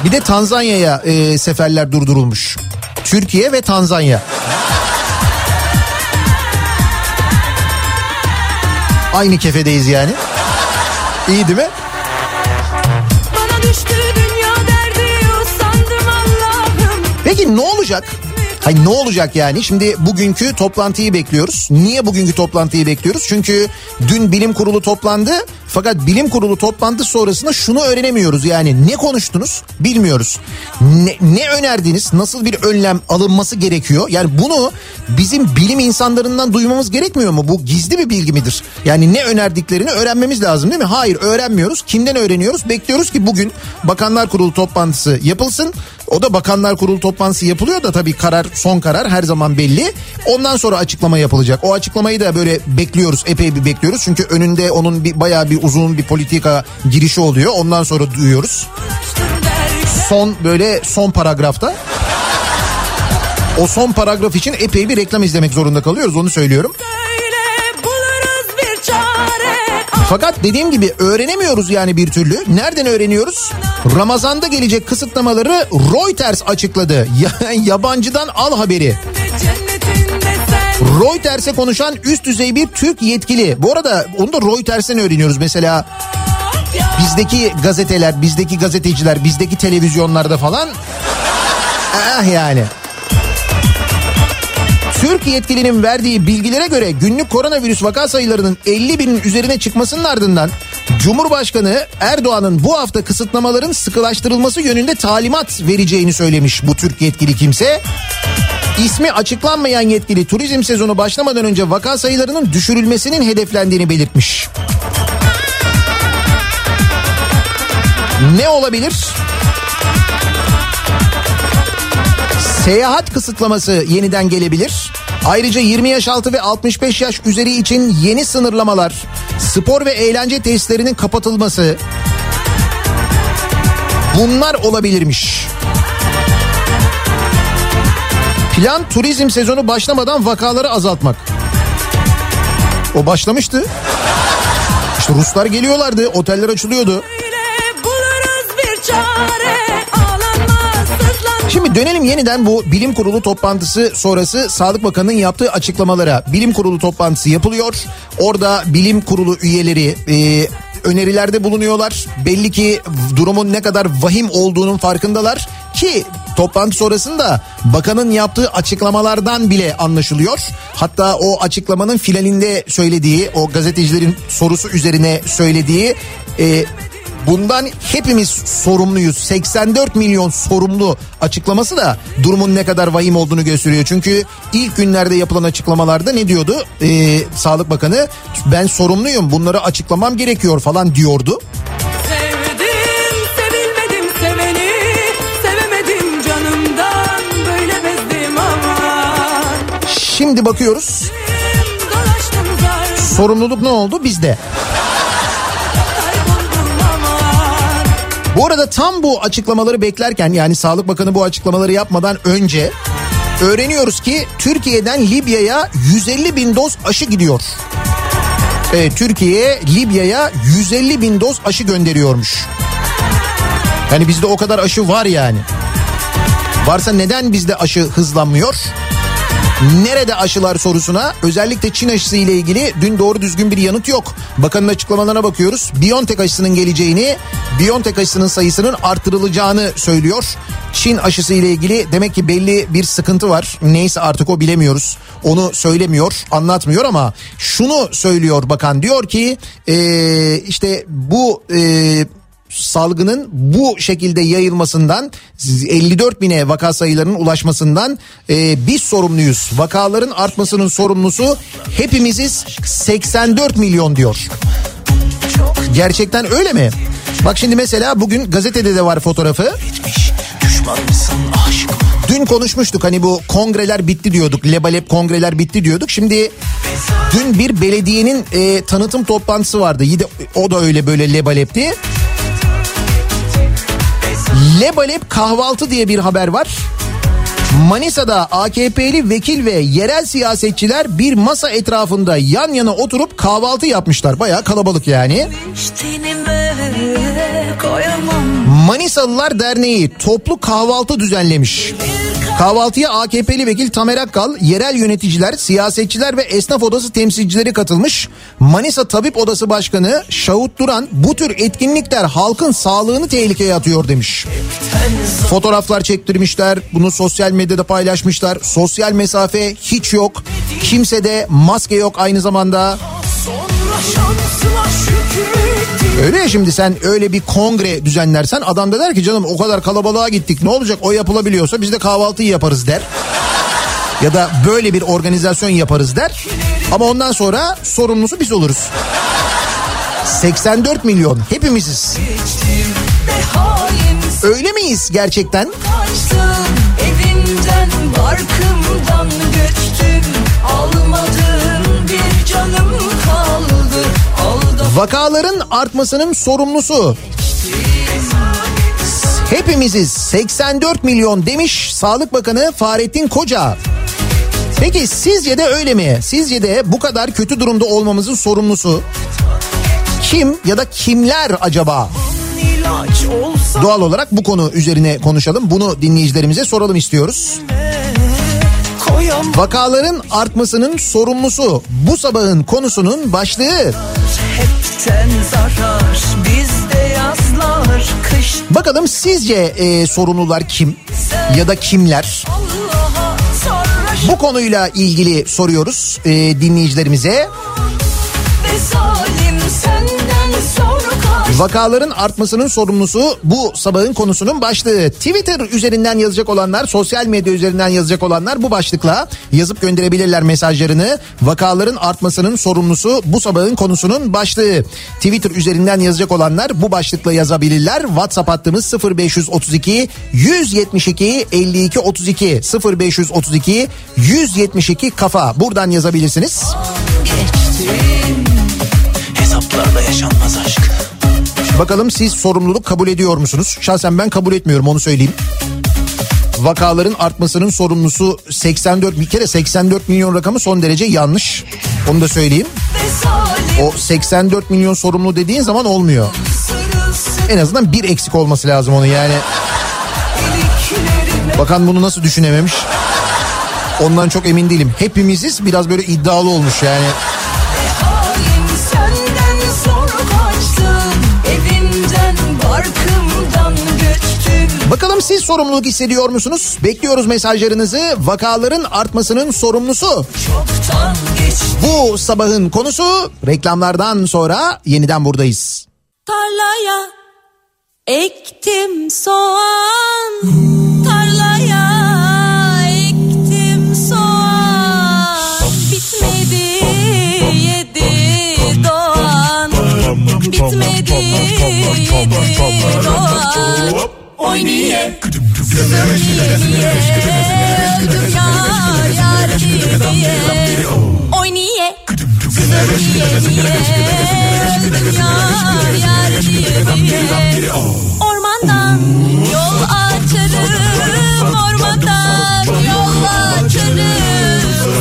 bir de Tanzanya'ya e, seferler durdurulmuş. Türkiye ve Tanzanya. Aynı kefedeyiz yani. İyi değil mi? Peki ne olacak? Hayır ne olacak yani? Şimdi bugünkü toplantıyı bekliyoruz. Niye bugünkü toplantıyı bekliyoruz? Çünkü dün bilim kurulu toplandı. Fakat bilim kurulu toplantı sonrasında şunu öğrenemiyoruz. Yani ne konuştunuz bilmiyoruz. Ne, ne önerdiniz? Nasıl bir önlem alınması gerekiyor? Yani bunu bizim bilim insanlarından duymamız gerekmiyor mu? Bu gizli bir bilgi midir? Yani ne önerdiklerini öğrenmemiz lazım değil mi? Hayır öğrenmiyoruz. Kimden öğreniyoruz? Bekliyoruz ki bugün Bakanlar Kurulu toplantısı yapılsın. O da Bakanlar Kurulu toplantısı yapılıyor da tabii karar son karar her zaman belli. Ondan sonra açıklama yapılacak. O açıklamayı da böyle bekliyoruz epey bir bekliyoruz. Çünkü önünde onun bir bayağı bir uzun bir politika girişi oluyor. Ondan sonra duyuyoruz. Son böyle son paragrafta. O son paragraf için epey bir reklam izlemek zorunda kalıyoruz onu söylüyorum. Fakat dediğim gibi öğrenemiyoruz yani bir türlü. Nereden öğreniyoruz? Ramazan'da gelecek kısıtlamaları Reuters açıkladı. Ya- Yabancıdan al haberi. Cennetinde Reuters'e konuşan üst düzey bir Türk yetkili. Bu arada onu da Reuters'ten öğreniyoruz. Mesela bizdeki gazeteler, bizdeki gazeteciler, bizdeki televizyonlarda falan. Ah yani. Türk yetkilinin verdiği bilgilere göre günlük koronavirüs vaka sayılarının 50 binin üzerine çıkmasının ardından Cumhurbaşkanı Erdoğan'ın bu hafta kısıtlamaların sıkılaştırılması yönünde talimat vereceğini söylemiş bu Türk yetkili kimse. İsmi açıklanmayan yetkili turizm sezonu başlamadan önce vaka sayılarının düşürülmesinin hedeflendiğini belirtmiş. Ne olabilir? Seyahat kısıtlaması yeniden gelebilir. Ayrıca 20 yaş altı ve 65 yaş üzeri için yeni sınırlamalar, spor ve eğlence tesislerinin kapatılması bunlar olabilirmiş. Plan turizm sezonu başlamadan vakaları azaltmak. O başlamıştı. İşte Ruslar geliyorlardı, oteller açılıyordu. Şimdi dönelim yeniden bu bilim kurulu toplantısı sonrası Sağlık Bakanı'nın yaptığı açıklamalara. Bilim kurulu toplantısı yapılıyor. Orada bilim kurulu üyeleri e, önerilerde bulunuyorlar. Belli ki durumun ne kadar vahim olduğunun farkındalar ki toplantı sonrasında bakanın yaptığı açıklamalardan bile anlaşılıyor. Hatta o açıklamanın finalinde söylediği o gazetecilerin sorusu üzerine söylediği e, Bundan hepimiz sorumluyuz. 84 milyon sorumlu açıklaması da durumun ne kadar vahim olduğunu gösteriyor. Çünkü ilk günlerde yapılan açıklamalarda ne diyordu? Ee, Sağlık Bakanı ben sorumluyum bunları açıklamam gerekiyor falan diyordu. Şimdi bakıyoruz sorumluluk ne oldu bizde. Bu arada tam bu açıklamaları beklerken yani Sağlık Bakanı bu açıklamaları yapmadan önce öğreniyoruz ki Türkiye'den Libya'ya 150 bin doz aşı gidiyor. Evet Türkiye Libya'ya 150 bin doz aşı gönderiyormuş. Yani bizde o kadar aşı var yani. Varsa neden bizde aşı hızlanmıyor? Nerede aşılar sorusuna özellikle Çin aşısı ile ilgili dün doğru düzgün bir yanıt yok. Bakanın açıklamalarına bakıyoruz. BioNTech aşısının geleceğini, BioNTech aşısının sayısının artırılacağını söylüyor. Çin aşısı ile ilgili demek ki belli bir sıkıntı var. Neyse artık o bilemiyoruz. Onu söylemiyor, anlatmıyor ama şunu söylüyor bakan diyor ki ee, işte bu ee, salgının bu şekilde yayılmasından 54 bine vaka sayılarının ulaşmasından e, biz sorumluyuz. Vakaların artmasının sorumlusu hepimiziz 84 milyon diyor. Gerçekten öyle mi? Bak şimdi mesela bugün gazetede de var fotoğrafı. Dün konuşmuştuk hani bu kongreler bitti diyorduk. Lebalep kongreler bitti diyorduk. Şimdi dün bir belediyenin e, tanıtım toplantısı vardı. Yine o da öyle böyle lebalepti. Lebalep kahvaltı diye bir haber var. Manisa'da AKP'li vekil ve yerel siyasetçiler bir masa etrafında yan yana oturup kahvaltı yapmışlar. Bayağı kalabalık yani. Manisalılar Derneği toplu kahvaltı düzenlemiş. Kahvaltıya AKP'li vekil Tamer Akkal, yerel yöneticiler, siyasetçiler ve esnaf odası temsilcileri katılmış. Manisa Tabip Odası Başkanı Şahut Duran bu tür etkinlikler halkın sağlığını tehlikeye atıyor demiş. Fotoğraflar çektirmişler, bunu sosyal medyada paylaşmışlar. Sosyal mesafe hiç yok. Kimse de maske yok aynı zamanda. Öyle ya şimdi sen öyle bir kongre düzenlersen adam da der ki canım o kadar kalabalığa gittik ne olacak o yapılabiliyorsa biz de kahvaltıyı yaparız der. Ya da böyle bir organizasyon yaparız der. Ama ondan sonra sorumlusu biz oluruz. 84 milyon hepimiziz. Öyle miyiz gerçekten? Evimden barkımdan göçtüm Vakaların artmasının sorumlusu hepimiziz 84 milyon demiş Sağlık Bakanı Fahrettin Koca. Peki sizce de öyle mi? Sizce de bu kadar kötü durumda olmamızın sorumlusu kim ya da kimler acaba? Doğal olarak bu konu üzerine konuşalım. Bunu dinleyicilerimize soralım istiyoruz. Vakaların artmasının sorumlusu bu sabahın konusunun başlığı. Bakalım sizce e, sorumlular kim ya da kimler? Bu konuyla ilgili soruyoruz e, dinleyicilerimize. Vakaların artmasının sorumlusu bu sabahın konusunun başlığı. Twitter üzerinden yazacak olanlar, sosyal medya üzerinden yazacak olanlar bu başlıkla yazıp gönderebilirler mesajlarını. Vakaların artmasının sorumlusu bu sabahın konusunun başlığı. Twitter üzerinden yazacak olanlar bu başlıkla yazabilirler. WhatsApp hattımız 0532 172 52 32 0532 172 kafa. Buradan yazabilirsiniz. Hesaplarda yaşanmaz aşk Bakalım siz sorumluluk kabul ediyor musunuz? Şahsen ben kabul etmiyorum onu söyleyeyim. Vakaların artmasının sorumlusu 84 bir kere 84 milyon rakamı son derece yanlış. Onu da söyleyeyim. O 84 milyon sorumlu dediğin zaman olmuyor. En azından bir eksik olması lazım onun yani. Bakan bunu nasıl düşünememiş? Ondan çok emin değilim. Hepimiziz biraz böyle iddialı olmuş yani. Bakalım siz sorumluluk hissediyor musunuz? Bekliyoruz mesajlarınızı. Vakaların artmasının sorumlusu. Bu sabahın konusu reklamlardan sonra yeniden buradayız. tarlaya Ektim soğan Tarlaya ektim soğan Bitmedi yedi doğan Bitmedi yedi doğan Oy niye Kızım niye niye Öldüm yar diye diye Oy niye Kızım niye niye Öldüm yar diye diye Ormandan yol açarım Ormandan yol açarım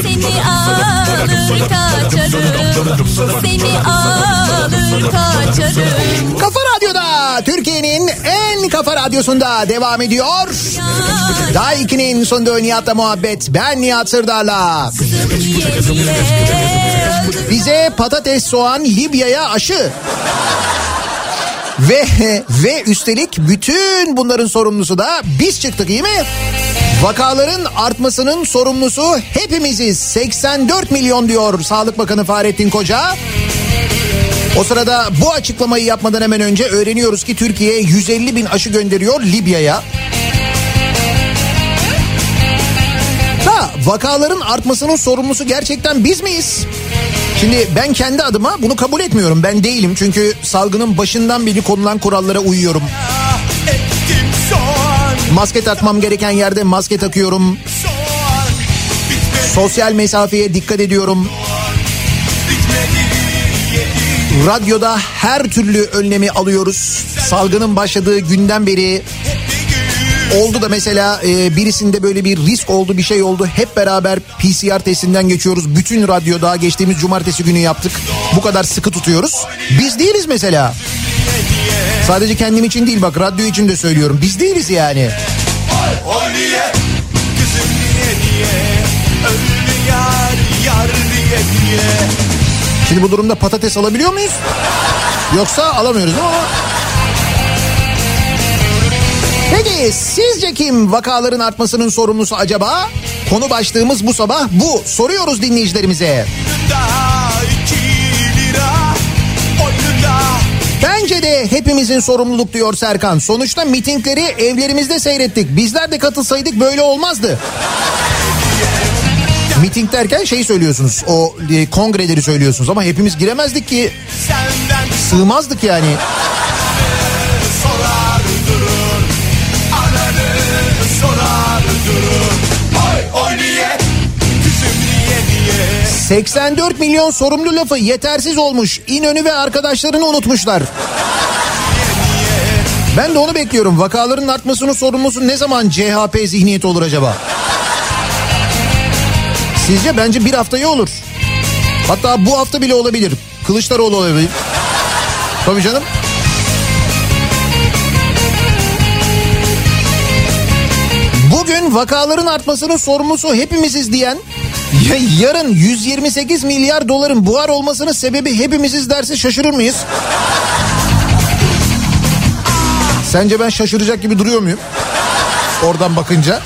Seni alır kaçarım Seni alır kaçarım Kafa Radyo'da Türkiye'nin en kafa radyosunda devam ediyor. Daha 2'nin sonunda Nihat'la muhabbet. Ben Nihat Sırdar'la. Bize patates, soğan, Libya'ya aşı. Ve ve üstelik bütün bunların sorumlusu da biz çıktık iyi mi? Vakaların artmasının sorumlusu hepimiziz. 84 milyon diyor Sağlık Bakanı Fahrettin Koca. O sırada bu açıklamayı yapmadan hemen önce öğreniyoruz ki Türkiye 150 bin aşı gönderiyor Libya'ya. Da vakaların artmasının sorumlusu gerçekten biz miyiz? Şimdi ben kendi adıma bunu kabul etmiyorum. Ben değilim çünkü salgının başından beri konulan kurallara uyuyorum. Maske takmam gereken yerde maske takıyorum. Sosyal mesafeye dikkat ediyorum. Radyoda her türlü önlemi alıyoruz. Salgının başladığı günden beri oldu da mesela e, birisinde böyle bir risk oldu bir şey oldu. Hep beraber PCR testinden geçiyoruz. Bütün radyoda geçtiğimiz cumartesi günü yaptık. Bu kadar sıkı tutuyoruz. Biz değiliz mesela. Sadece kendim için değil bak radyo için de söylüyorum. Biz değiliz yani. O niye kızım niye niye öldü yar yar diye diye Şimdi bu durumda patates alabiliyor muyuz? Yoksa alamıyoruz ama? Peki sizce kim vakaların artmasının sorumlusu acaba? Konu başlığımız bu sabah bu. Soruyoruz dinleyicilerimize. Bence de hepimizin sorumluluk diyor Serkan. Sonuçta mitingleri evlerimizde seyrettik. Bizler de katılsaydık böyle olmazdı. Miting derken şey söylüyorsunuz. O e, kongreleri söylüyorsunuz ama hepimiz giremezdik ki. Sığmazdık yani. sorar durur ananı sorar durur Oy oy niye kızım niye niye 84 milyon sorumlu lafı yetersiz olmuş. İnönü ve arkadaşlarını unutmuşlar. Ben de onu bekliyorum. Vakaların artmasının sorumlusu ne zaman CHP zihniyeti olur acaba? Sizce bence bir haftaya olur. Hatta bu hafta bile olabilir. Kılıçdaroğlu olabilir. Tabii canım. Bugün vakaların artmasının sorumlusu hepimiziz diyen ya yarın 128 milyar doların buhar olmasının sebebi hepimiziz derse şaşırır mıyız? Sence ben şaşıracak gibi duruyor muyum? Oradan bakınca.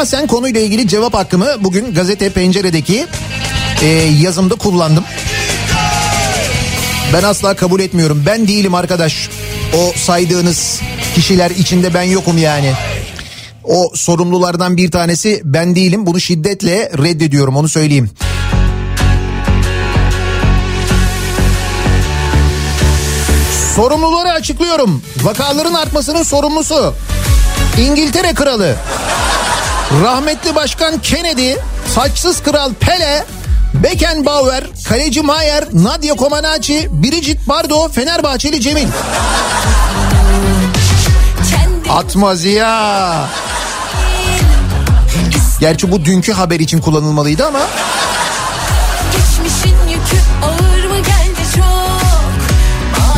Şahsen konuyla ilgili cevap hakkımı bugün gazete penceredeki e, yazımda kullandım. Ben asla kabul etmiyorum. Ben değilim arkadaş. O saydığınız kişiler içinde ben yokum yani. O sorumlulardan bir tanesi ben değilim. Bunu şiddetle reddediyorum onu söyleyeyim. Sorumluları açıklıyorum. Vakaların artmasının sorumlusu İngiltere Kralı, rahmetli Başkan Kennedy, saçsız Kral Pele, Beckenbauer, Kaleci Mayer, Nadia Comaneci, Brigitte Bardot, Fenerbahçeli Cemil. Atma Ziya. Gerçi bu dünkü haber için kullanılmalıydı ama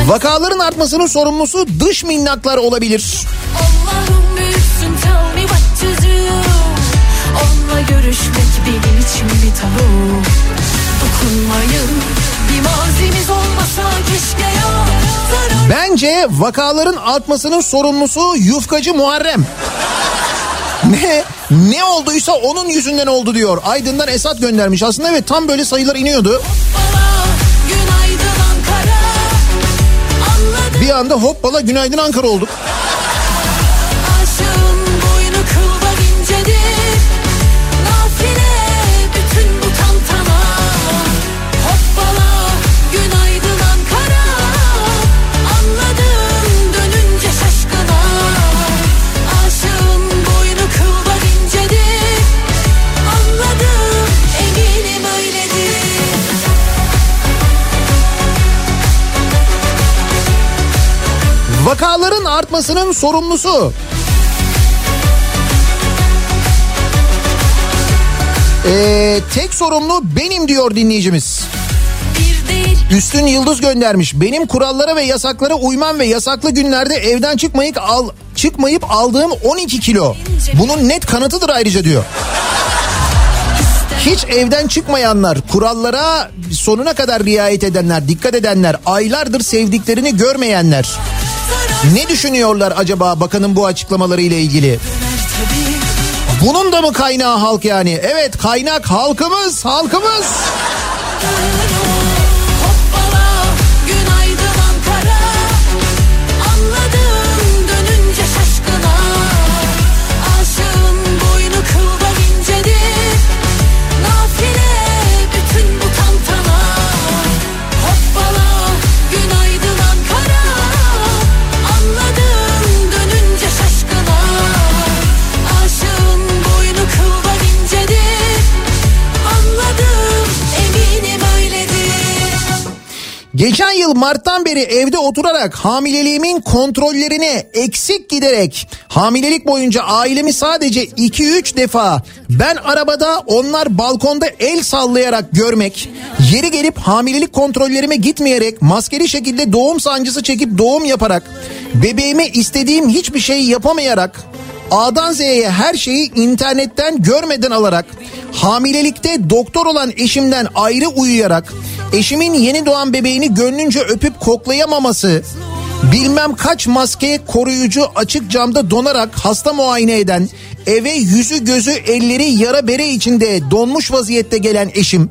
vakaların artmasının sorumlusu dış minnaklar olabilir. Allah'ım büyüksün tell me what to do görüşmek benim için bir tabu Dokunmayın bir mazimiz olmasa keşke ya Zarar Bence vakaların artmasının sorumlusu yufkacı Muharrem. Ne ne olduysa onun yüzünden oldu diyor. Aydın'dan Esat göndermiş. Aslında evet tam böyle sayılar iniyordu. Anladım Bir anda hoppala günaydın Ankara olduk. Artmasının sorumlusu Ee, tek sorumlu benim diyor dinleyicimiz. Üstün Yıldız göndermiş. Benim kurallara ve yasaklara uymam ve yasaklı günlerde evden çıkmayıp al çıkmayıp aldığım 12 kilo. Bunun net kanıtıdır ayrıca diyor. Hiç evden çıkmayanlar, kurallara sonuna kadar riayet edenler, dikkat edenler, aylardır sevdiklerini görmeyenler. Ne düşünüyorlar acaba bakanın bu açıklamaları ile ilgili? Bunun da mı kaynağı halk yani? Evet kaynak halkımız, halkımız. Mart'tan beri evde oturarak hamileliğimin kontrollerine eksik giderek hamilelik boyunca ailemi sadece 2-3 defa ben arabada onlar balkonda el sallayarak görmek, yeri gelip hamilelik kontrollerime gitmeyerek maskeli şekilde doğum sancısı çekip doğum yaparak bebeğime istediğim hiçbir şey yapamayarak A'dan Z'ye her şeyi internetten görmeden alarak hamilelikte doktor olan eşimden ayrı uyuyarak eşimin yeni doğan bebeğini gönlünce öpüp koklayamaması bilmem kaç maske koruyucu açık camda donarak hasta muayene eden eve yüzü gözü elleri yara bere içinde donmuş vaziyette gelen eşim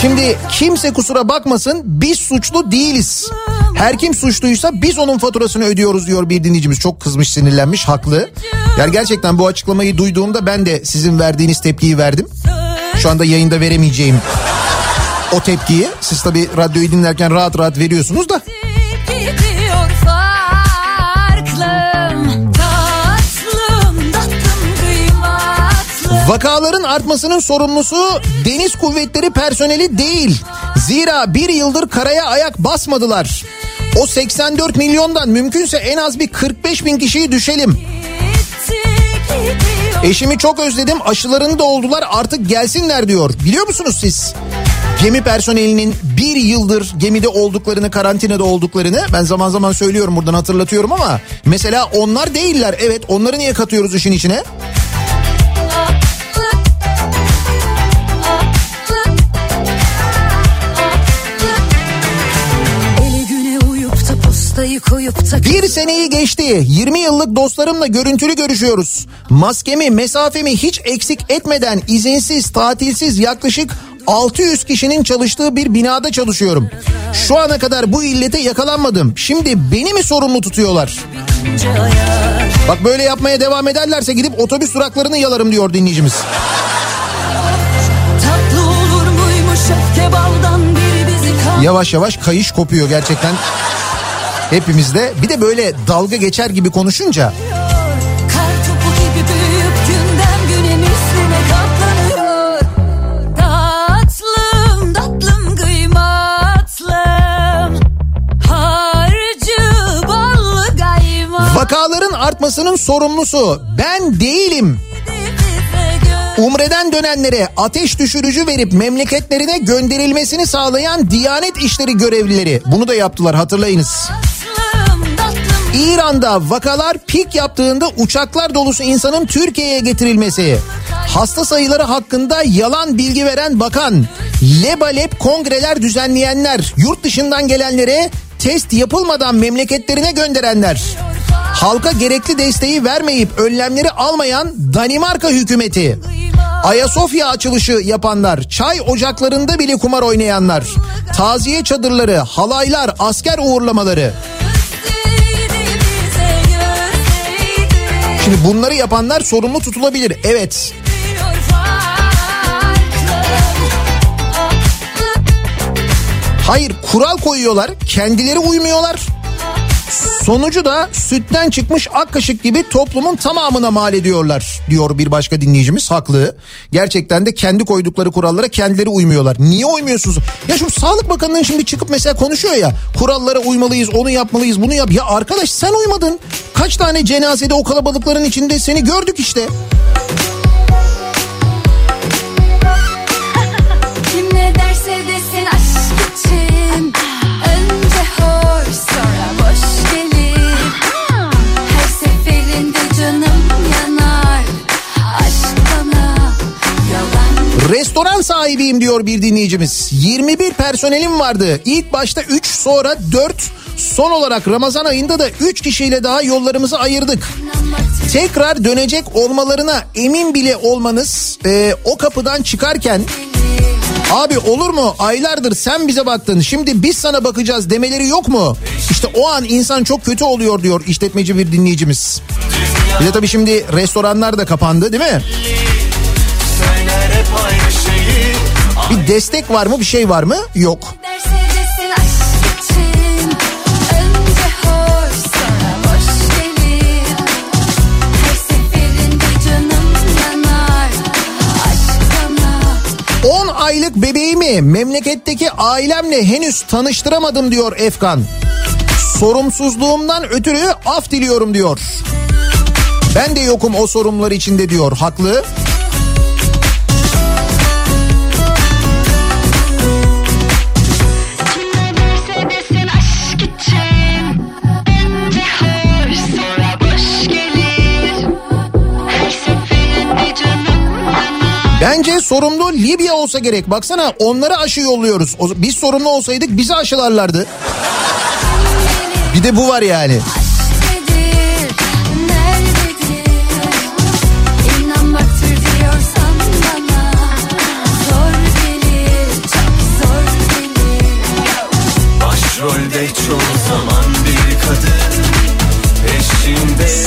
Şimdi kimse kusura bakmasın biz suçlu değiliz. Her kim suçluysa biz onun faturasını ödüyoruz diyor bir dinleyicimiz. Çok kızmış sinirlenmiş haklı. Yani gerçekten bu açıklamayı duyduğumda ben de sizin verdiğiniz tepkiyi verdim. Şu anda yayında veremeyeceğim o tepkiyi. Siz tabii radyoyu dinlerken rahat rahat veriyorsunuz da. Vakaların artmasının sorumlusu deniz kuvvetleri personeli değil. Zira bir yıldır karaya ayak basmadılar. O 84 milyondan mümkünse en az bir 45 bin kişiyi düşelim. Eşimi çok özledim aşılarını da oldular artık gelsinler diyor. Biliyor musunuz siz? Gemi personelinin bir yıldır gemide olduklarını, karantinada olduklarını ben zaman zaman söylüyorum buradan hatırlatıyorum ama mesela onlar değiller. Evet onları niye katıyoruz işin içine? Bir seneyi geçti. 20 yıllık dostlarımla görüntülü görüşüyoruz. Maskemi, mesafemi hiç eksik etmeden izinsiz, tatilsiz yaklaşık 600 kişinin çalıştığı bir binada çalışıyorum. Şu ana kadar bu illete yakalanmadım. Şimdi beni mi sorumlu tutuyorlar? Bak böyle yapmaya devam ederlerse gidip otobüs duraklarını yalarım diyor dinleyicimiz. Yavaş yavaş kayış kopuyor gerçekten. Hepimizde. Bir de böyle dalga geçer gibi konuşunca. Vakaların artmasının sorumlusu ben değilim. Umre'den dönenlere ateş düşürücü verip memleketlerine gönderilmesini sağlayan Diyanet İşleri görevlileri. Bunu da yaptılar hatırlayınız. İran'da vakalar pik yaptığında uçaklar dolusu insanın Türkiye'ye getirilmesi. Hasta sayıları hakkında yalan bilgi veren bakan, lebalep kongreler düzenleyenler, yurt dışından gelenlere test yapılmadan memleketlerine gönderenler. Halka gerekli desteği vermeyip önlemleri almayan Danimarka hükümeti. Ayasofya açılışı yapanlar, çay ocaklarında bile kumar oynayanlar, taziye çadırları, halaylar, asker uğurlamaları. Şimdi bunları yapanlar sorumlu tutulabilir. Evet. Hayır kural koyuyorlar. Kendileri uymuyorlar. Sonucu da sütten çıkmış ak kaşık gibi toplumun tamamına mal ediyorlar diyor bir başka dinleyicimiz haklı. Gerçekten de kendi koydukları kurallara kendileri uymuyorlar. Niye uymuyorsunuz? Ya şu Sağlık Bakanı'nın şimdi çıkıp mesela konuşuyor ya kurallara uymalıyız onu yapmalıyız bunu yap. Ya arkadaş sen uymadın. Kaç tane cenazede o kalabalıkların içinde seni gördük işte. Restoran sahibiyim diyor bir dinleyicimiz. 21 personelim vardı. İlk başta 3 sonra 4 son olarak Ramazan ayında da 3 kişiyle daha yollarımızı ayırdık. Tekrar dönecek olmalarına emin bile olmanız e, o kapıdan çıkarken Abi olur mu aylardır sen bize baktın şimdi biz sana bakacağız demeleri yok mu? İşte o an insan çok kötü oluyor diyor işletmeci bir dinleyicimiz. Bir de tabii şimdi restoranlar da kapandı değil mi? Bir destek var mı bir şey var mı? Yok. derse desin aşk için Önce hoş sonra boş gelir Her seferinde canım yanar Aşk bana 10 aylık bebeğimi memleketteki ailemle henüz tanıştıramadım diyor Efkan. Sorumsuzluğumdan ötürü af diliyorum diyor. Ben de yokum o sorumlular içinde diyor. Haklı. Kim Bence sorumlu Libya olsa gerek. Baksana onlara aşı yolluyoruz. Biz sorumlu olsaydık bizi aşılarlardı. Bir de bu var yani. Başrolde çoğu zaman bir kadın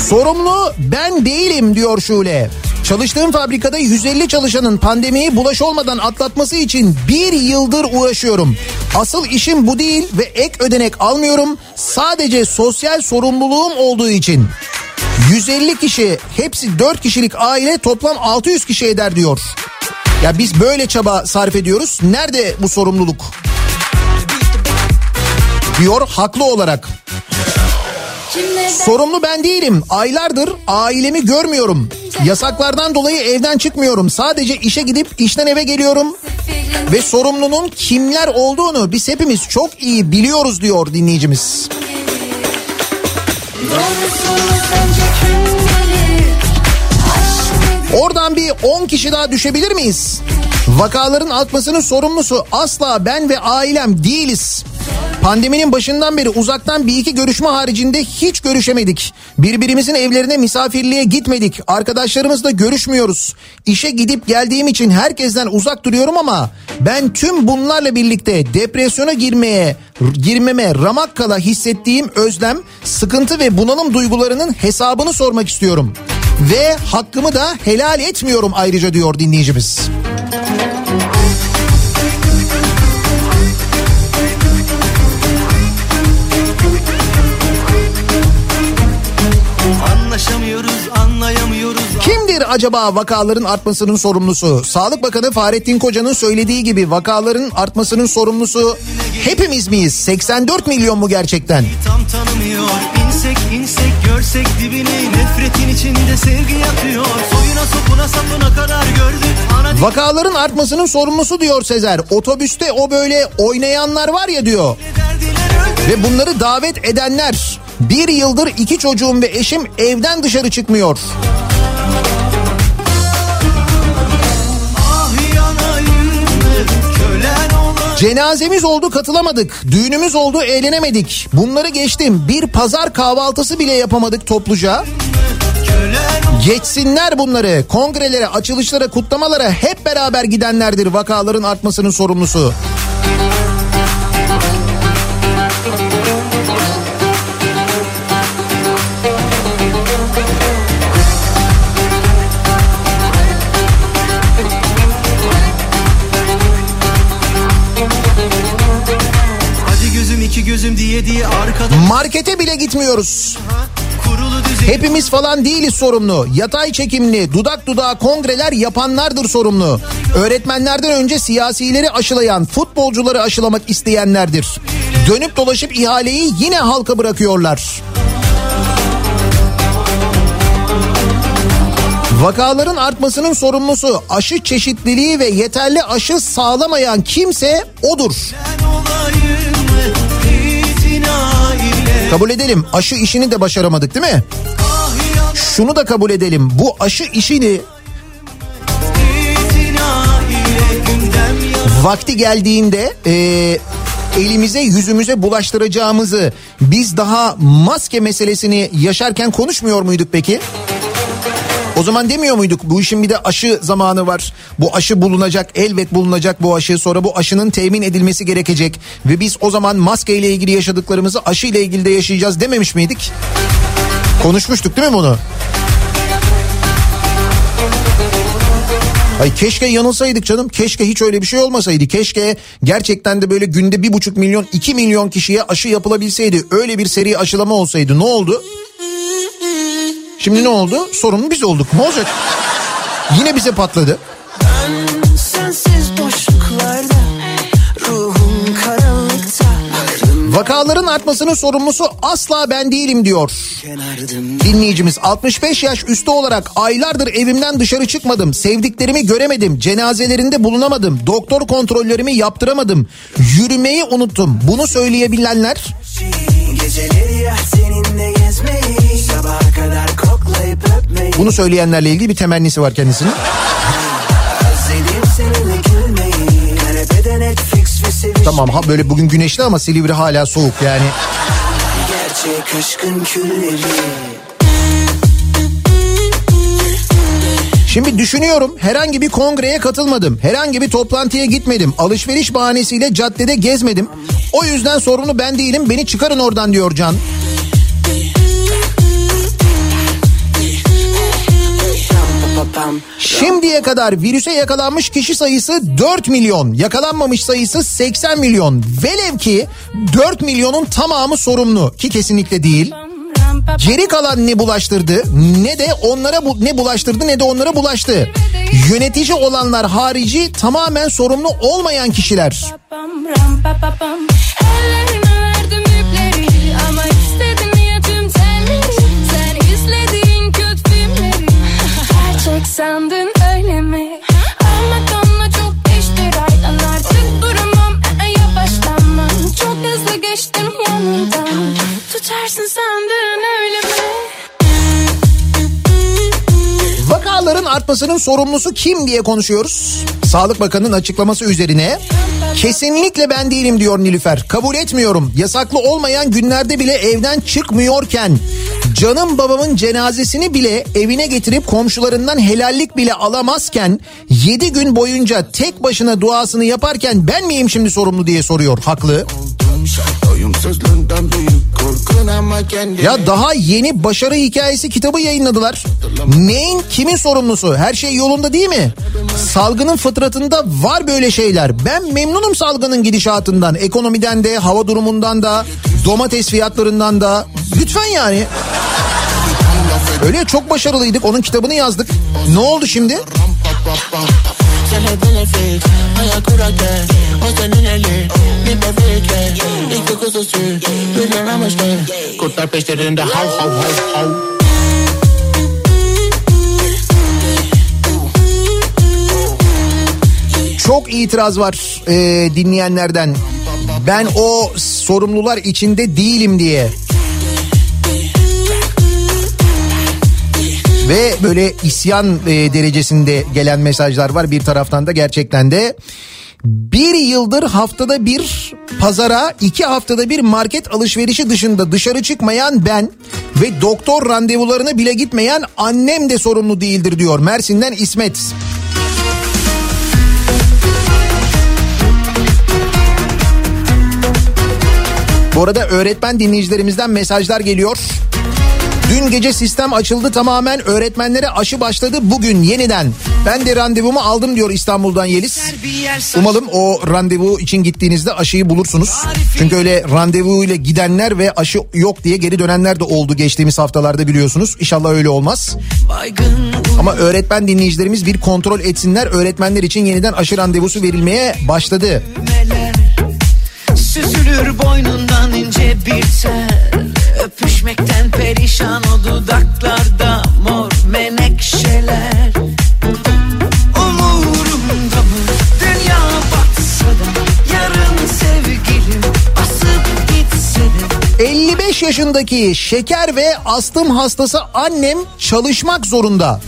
Sorumlu ben değilim diyor Şule. Çalıştığım fabrikada 150 çalışanın pandemiyi bulaş olmadan atlatması için bir yıldır uğraşıyorum. Asıl işim bu değil ve ek ödenek almıyorum. Sadece sosyal sorumluluğum olduğu için. 150 kişi hepsi 4 kişilik aile toplam 600 kişi eder diyor. Ya biz böyle çaba sarf ediyoruz. Nerede bu sorumluluk? Diyor haklı olarak. Sorumlu ben değilim. Aylardır ailemi görmüyorum. Yasaklardan dolayı evden çıkmıyorum. Sadece işe gidip işten eve geliyorum. Ve sorumlunun kimler olduğunu biz hepimiz çok iyi biliyoruz diyor dinleyicimiz. Oradan bir 10 kişi daha düşebilir miyiz? Vakaların artmasının sorumlusu asla ben ve ailem değiliz. Pandeminin başından beri uzaktan bir iki görüşme haricinde hiç görüşemedik. Birbirimizin evlerine misafirliğe gitmedik. Arkadaşlarımızla görüşmüyoruz. İşe gidip geldiğim için herkesten uzak duruyorum ama ben tüm bunlarla birlikte depresyona girmeye girmeme ramak kala hissettiğim özlem, sıkıntı ve bunalım duygularının hesabını sormak istiyorum. Ve hakkımı da helal etmiyorum ayrıca diyor dinleyicimiz. Anlaşamıyoruz anlayamıyoruz Kimdir acaba vakaların artmasının sorumlusu? Sağlık Bakanı Fahrettin Koca'nın söylediği gibi vakaların artmasının sorumlusu hepimiz miyiz? 84 milyon mu gerçekten? Tam tanımıyor İnsek insek görsek dibini Nefretin içinde sevgi yatıyor Soyuna sopuna sapına kadar gördük Ana Vakaların artmasının sorumlusu diyor Sezer. Otobüste o böyle oynayanlar var ya diyor. Ve bunları davet edenler. Bir yıldır iki çocuğum ve eşim evden dışarı çıkmıyor. Cenazemiz oldu katılamadık. Düğünümüz oldu eğlenemedik. Bunları geçtim. Bir pazar kahvaltısı bile yapamadık topluca. Geçsinler bunları. Kongrelere, açılışlara, kutlamalara hep beraber gidenlerdir vakaların artmasının sorumlusu. Markete bile gitmiyoruz. Hepimiz falan değiliz sorumlu. Yatay çekimli, dudak dudağa kongreler yapanlardır sorumlu. Öğretmenlerden önce siyasileri aşılayan, futbolcuları aşılamak isteyenlerdir. Dönüp dolaşıp ihaleyi yine halka bırakıyorlar. Vakaların artmasının sorumlusu aşı çeşitliliği ve yeterli aşı sağlamayan kimse odur. Ben olayım itina Kabul edelim aşı işini de başaramadık değil mi? Şunu da kabul edelim bu aşı işini vakti geldiğinde e, elimize yüzümüze bulaştıracağımızı biz daha maske meselesini yaşarken konuşmuyor muyduk peki? O zaman demiyor muyduk bu işin bir de aşı zamanı var. Bu aşı bulunacak elbet bulunacak bu aşı sonra bu aşının temin edilmesi gerekecek. Ve biz o zaman maske ile ilgili yaşadıklarımızı aşı ile ilgili de yaşayacağız dememiş miydik? Konuşmuştuk değil mi bunu? Ay keşke yanılsaydık canım. Keşke hiç öyle bir şey olmasaydı. Keşke gerçekten de böyle günde bir buçuk milyon iki milyon kişiye aşı yapılabilseydi. Öyle bir seri aşılama olsaydı ne oldu? Şimdi ne oldu? Sorumlu biz olduk. Ne olacak? Yine bize patladı. Sensiz boşluklarda Ruhum karanlıkta Vakaların artmasının sorumlusu asla ben değilim diyor. Dinleyicimiz 65 yaş üstü olarak aylardır evimden dışarı çıkmadım. Sevdiklerimi göremedim. Cenazelerinde bulunamadım. Doktor kontrollerimi yaptıramadım. Yürümeyi unuttum. Bunu söyleyebilenler Geceleri ya seninle gezmeyi Sabaha kadar bunu söyleyenlerle ilgili bir temennisi var kendisinin. Tamam ha böyle bugün güneşli ama Silivri hala soğuk yani. Gerçek aşkın külleri Şimdi düşünüyorum herhangi bir kongreye katılmadım. Herhangi bir toplantıya gitmedim. Alışveriş bahanesiyle caddede gezmedim. O yüzden sorunu ben değilim beni çıkarın oradan diyor Can. Şimdiye kadar virüse yakalanmış kişi sayısı 4 milyon. Yakalanmamış sayısı 80 milyon. Velev ki 4 milyonun tamamı sorumlu ki kesinlikle değil. Geri kalan ne bulaştırdı ne de onlara bu, ne bulaştırdı ne de onlara bulaştı. Yönetici olanlar harici tamamen sorumlu olmayan kişiler. Sandın öyle mi? Ama kanla çok geçti raydan artık duramam. Ee, yavaşlamam. Çok hızlı geçtim yanından. Tutarsın sandın öyle mi? Vakaların artmasının sorumlusu kim diye konuşuyoruz. Sağlık Bakanı'nın açıklaması üzerine kesinlikle ben değilim diyor Nilüfer. Kabul etmiyorum. Yasaklı olmayan günlerde bile evden çıkmıyorken canım babamın cenazesini bile evine getirip komşularından helallik bile alamazken 7 gün boyunca tek başına duasını yaparken ben miyim şimdi sorumlu diye soruyor. Haklı. Kendine Ya daha yeni başarı hikayesi kitabı yayınladılar. Neyin kimin sorumlusu? Her şey yolunda değil mi? Salgının fıtratında var böyle şeyler. Ben memnunum salgının gidişatından. Ekonomiden de, hava durumundan da, domates fiyatlarından da. Lütfen yani. Öyle çok başarılıydık. Onun kitabını yazdık. Ne oldu şimdi? Se le benefit, vaya curate, o tenenele, mi perfecte, ik de kussen stuur, we zijn namaste, kota peşler in de hou, hou, hou, hou. Çok itiraz var e, dinleyenlerden. Ben o sorumlular içinde değilim diye. Ve böyle isyan e, derecesinde gelen mesajlar var bir taraftan da gerçekten de. Bir yıldır haftada bir pazara iki haftada bir market alışverişi dışında dışarı çıkmayan ben ve doktor randevularına bile gitmeyen annem de sorumlu değildir diyor Mersin'den İsmet. Bu arada öğretmen dinleyicilerimizden mesajlar geliyor. Dün gece sistem açıldı tamamen öğretmenlere aşı başladı bugün yeniden. Ben de randevumu aldım diyor İstanbul'dan Yeliz. Umalım o randevu için gittiğinizde aşıyı bulursunuz. Çünkü öyle randevuyla gidenler ve aşı yok diye geri dönenler de oldu geçtiğimiz haftalarda biliyorsunuz. İnşallah öyle olmaz. Ama öğretmen dinleyicilerimiz bir kontrol etsinler. Öğretmenler için yeniden aşı randevusu verilmeye başladı. Süzülür boynundan ince bir tel Öpüşmekten perişan o dudaklarda mor menekşeler. Umurumda mı? Dünya batsa da Yarın sevgilim asıp gitse de. 55 yaşındaki şeker ve astım hastası annem çalışmak zorunda.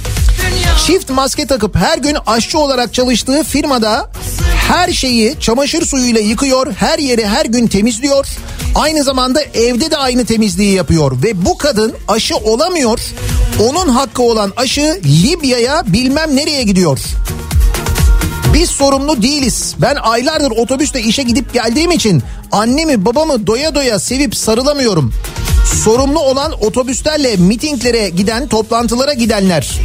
Çift maske takıp her gün aşçı olarak çalıştığı firmada her şeyi çamaşır suyuyla yıkıyor, her yeri her gün temizliyor. Aynı zamanda evde de aynı temizliği yapıyor ve bu kadın aşı olamıyor. Onun hakkı olan aşı Libya'ya bilmem nereye gidiyor. Biz sorumlu değiliz. Ben aylardır otobüste işe gidip geldiğim için annemi babamı doya doya sevip sarılamıyorum. Sorumlu olan otobüslerle mitinglere giden, toplantılara gidenler.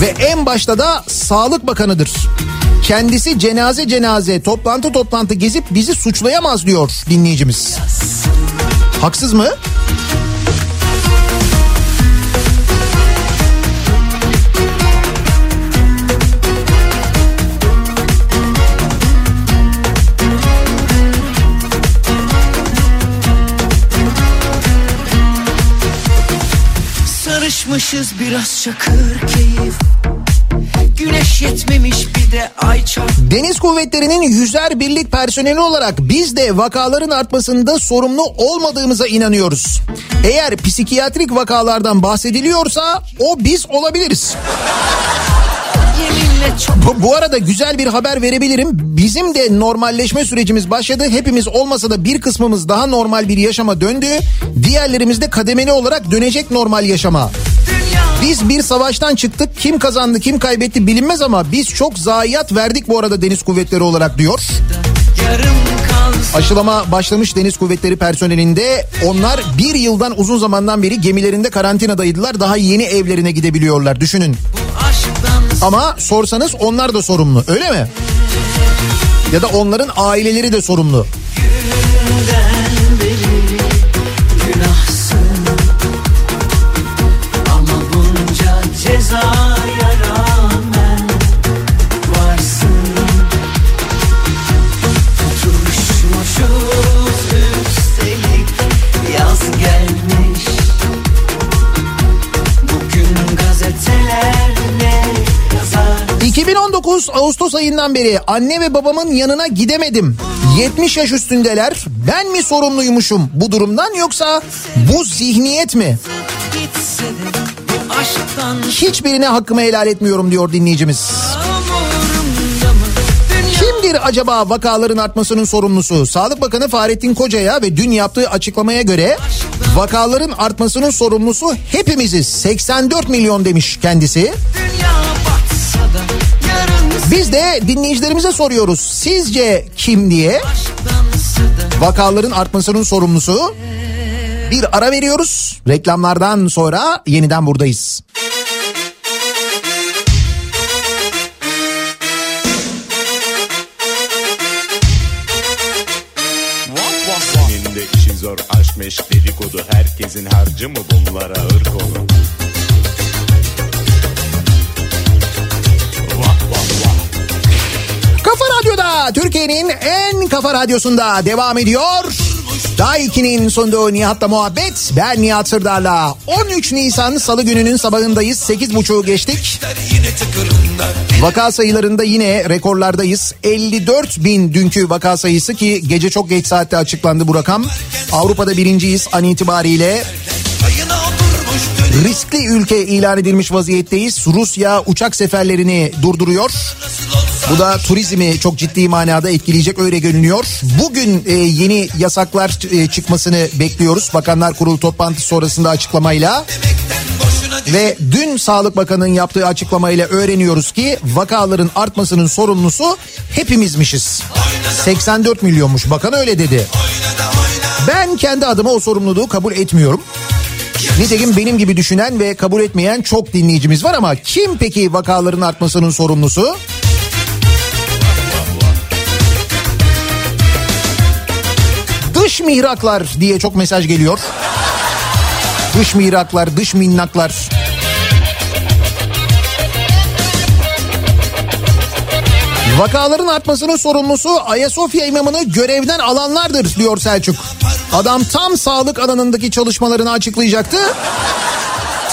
Ve en başta da Sağlık Bakanı'dır. Kendisi cenaze cenaze, toplantı toplantı gezip bizi suçlayamaz diyor dinleyicimiz. Haksız mı? Sarışmışız biraz çakır keyif Güneş yetmemiş bir de ay çarp Deniz kuvvetlerinin yüzer birlik personeli olarak biz de vakaların artmasında sorumlu olmadığımıza inanıyoruz. Eğer psikiyatrik vakalardan bahsediliyorsa o biz olabiliriz. Bu, bu arada güzel bir haber verebilirim. Bizim de normalleşme sürecimiz başladı. Hepimiz olmasa da bir kısmımız daha normal bir yaşama döndü. Diğerlerimiz de kademeli olarak dönecek normal yaşama. Biz bir savaştan çıktık. Kim kazandı kim kaybetti bilinmez ama biz çok zayiat verdik bu arada deniz kuvvetleri olarak diyor. Aşılama başlamış deniz kuvvetleri personelinde. Onlar bir yıldan uzun zamandan beri gemilerinde karantinadaydılar. Daha yeni evlerine gidebiliyorlar düşünün. aşktan Ama sorsanız onlar da sorumlu öyle mi? Ya da onların aileleri de sorumlu. günahsın Ama bunca cezaya 2019 Ağustos ayından beri anne ve babamın yanına gidemedim. 70 yaş üstündeler. Ben mi sorumluymuşum bu durumdan yoksa bu zihniyet mi? Hiçbirine hakkımı helal etmiyorum diyor dinleyicimiz. Kimdir acaba vakaların artmasının sorumlusu? Sağlık Bakanı Fahrettin Koca'ya ve dün yaptığı açıklamaya göre vakaların artmasının sorumlusu hepimiziz. 84 milyon demiş kendisi. dünya Biz de dinleyicilerimize soruyoruz. Sizce kim diye? Vakaların artmasının sorumlusu. Bir ara veriyoruz. Reklamlardan sonra yeniden buradayız. Zor aşk meşk dedikodu Herkesin harcı mı bunlara ırk olur Kafa Radyo'da Türkiye'nin en kafa radyosunda devam ediyor. Daiki'nin sunduğu Nihat'la muhabbet. Ben Nihat Sırdar'la 13 Nisan Salı gününün sabahındayız. 8.30'u geçtik. Vaka sayılarında yine rekorlardayız. 54 bin dünkü vaka sayısı ki gece çok geç saatte açıklandı bu rakam. Avrupa'da birinciyiz an itibariyle. Riskli ülke ilan edilmiş vaziyetteyiz. Rusya uçak seferlerini durduruyor. Bu da turizmi çok ciddi manada etkileyecek öyle görünüyor. Bugün e, yeni yasaklar e, çıkmasını bekliyoruz. Bakanlar Kurulu toplantısı sonrasında açıklamayla. Ve dün Sağlık Bakanı'nın yaptığı açıklamayla öğreniyoruz ki vakaların artmasının sorumlusu hepimizmişiz. 84 milyonmuş bakan öyle dedi. Ben kendi adıma o sorumluluğu kabul etmiyorum. Nitekim benim gibi düşünen ve kabul etmeyen çok dinleyicimiz var ama kim peki vakaların artmasının sorumlusu? Dış mihraklar diye çok mesaj geliyor. Dış mihraklar, dış minnaklar. Vakaların artmasının sorumlusu Ayasofya imamını görevden alanlardır diyor Selçuk. Adam tam sağlık alanındaki çalışmalarını açıklayacaktı.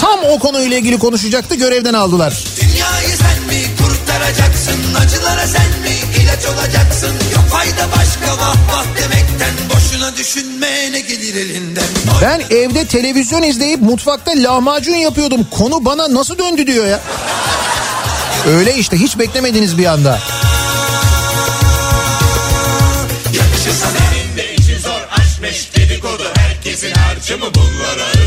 Tam o konuyla ilgili konuşacaktı görevden aldılar. Dünyayı sen mi kurtaracaksın Acılara sen mi ilaç olacaksın Yok fayda başka vah vah demekten Boşuna düşünme ne gelir elinden Ben evde televizyon izleyip mutfakta lahmacun yapıyordum. Konu bana nasıl döndü diyor ya. Öyle işte hiç beklemediniz bir anda. Yakışır sana Senin de işin zor aşk meş dedikodu Herkesin harcı mı bunlara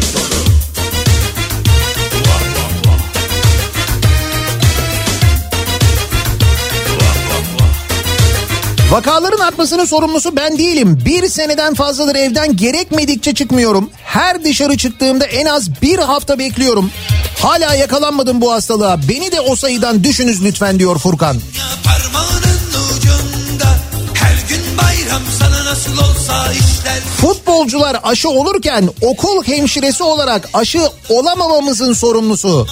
Vakaların artmasının sorumlusu ben değilim. Bir seneden fazladır evden gerekmedikçe çıkmıyorum. Her dışarı çıktığımda en az bir hafta bekliyorum. Hala yakalanmadım bu hastalığa. Beni de o sayıdan düşünüz lütfen diyor Furkan. Futbolcular aşı olurken okul hemşiresi olarak aşı olamamamızın sorumlusu.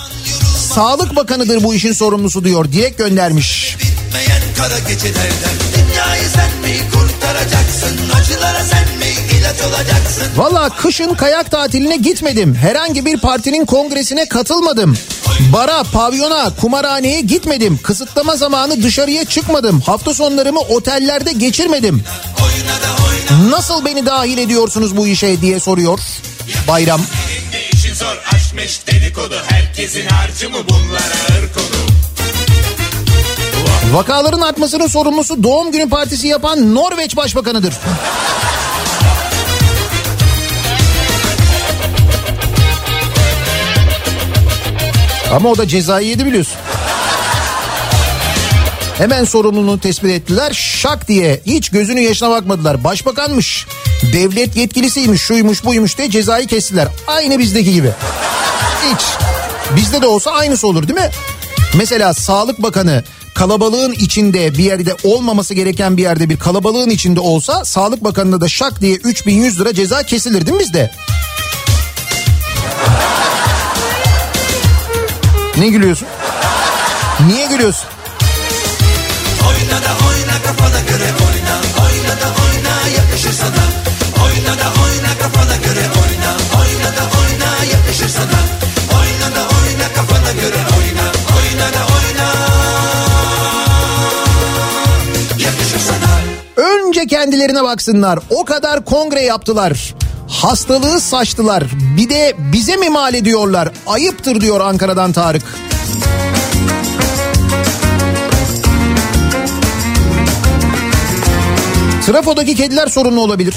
Sağlık Bakanı'dır bu işin sorumlusu diyor. Dilek göndermiş. Bitmeyen kara gecelerden Dünyayı sen mi kurtaracaksın Acılara sen mi ilaç olacaksın Valla kışın kayak tatiline gitmedim. Herhangi bir partinin kongresine katılmadım. Bara, pavyona, kumarhaneye gitmedim. Kısıtlama zamanı dışarıya çıkmadım. Hafta sonlarımı otellerde geçirmedim. Nasıl beni dahil ediyorsunuz bu işe diye soruyor Bayram. Zor aşk meş dedikodu Herkesin harcı mı bunlara ırkodu Vakaların artmasının sorumlusu doğum günü partisi yapan Norveç Başbakanı'dır. Ama o da cezayı yedi biliyorsun. Hemen sorumluluğunu tespit ettiler. Şak diye hiç gözünün yaşına bakmadılar. Başbakanmış, devlet yetkilisiymiş, şuymuş buymuş diye cezayı kestiler. Aynı bizdeki gibi. Hiç. Bizde de olsa aynısı olur değil mi? Mesela Sağlık Bakanı kalabalığın içinde bir yerde olmaması gereken bir yerde bir kalabalığın içinde olsa Sağlık Bakanı'na da şak diye 3100 lira ceza kesilir değil mi bizde? Ne gülüyorsun? Niye gülüyorsun? Oyna da oyna kafana göre oyna Oyna da oyna yakışır sana Oyna da oyna kafana göre Önce kendilerine baksınlar. O kadar kongre yaptılar. Hastalığı saçtılar. Bir de bize mi mal ediyorlar? Ayıptır diyor Ankara'dan Tarık. Trafodaki kediler sorunlu olabilir.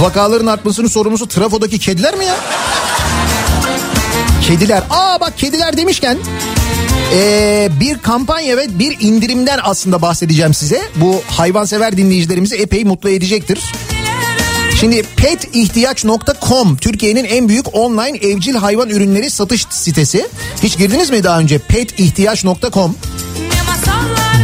Vakaların artmasının sorumlusu trafodaki kediler mi ya? Kediler. Aa bak kediler demişken ee, bir kampanya ve bir indirimden aslında bahsedeceğim size. Bu hayvansever dinleyicilerimizi epey mutlu edecektir. Şimdi petihtiyaç.com Türkiye'nin en büyük online evcil hayvan ürünleri satış sitesi. Hiç girdiniz mi daha önce petihtiyaç.com?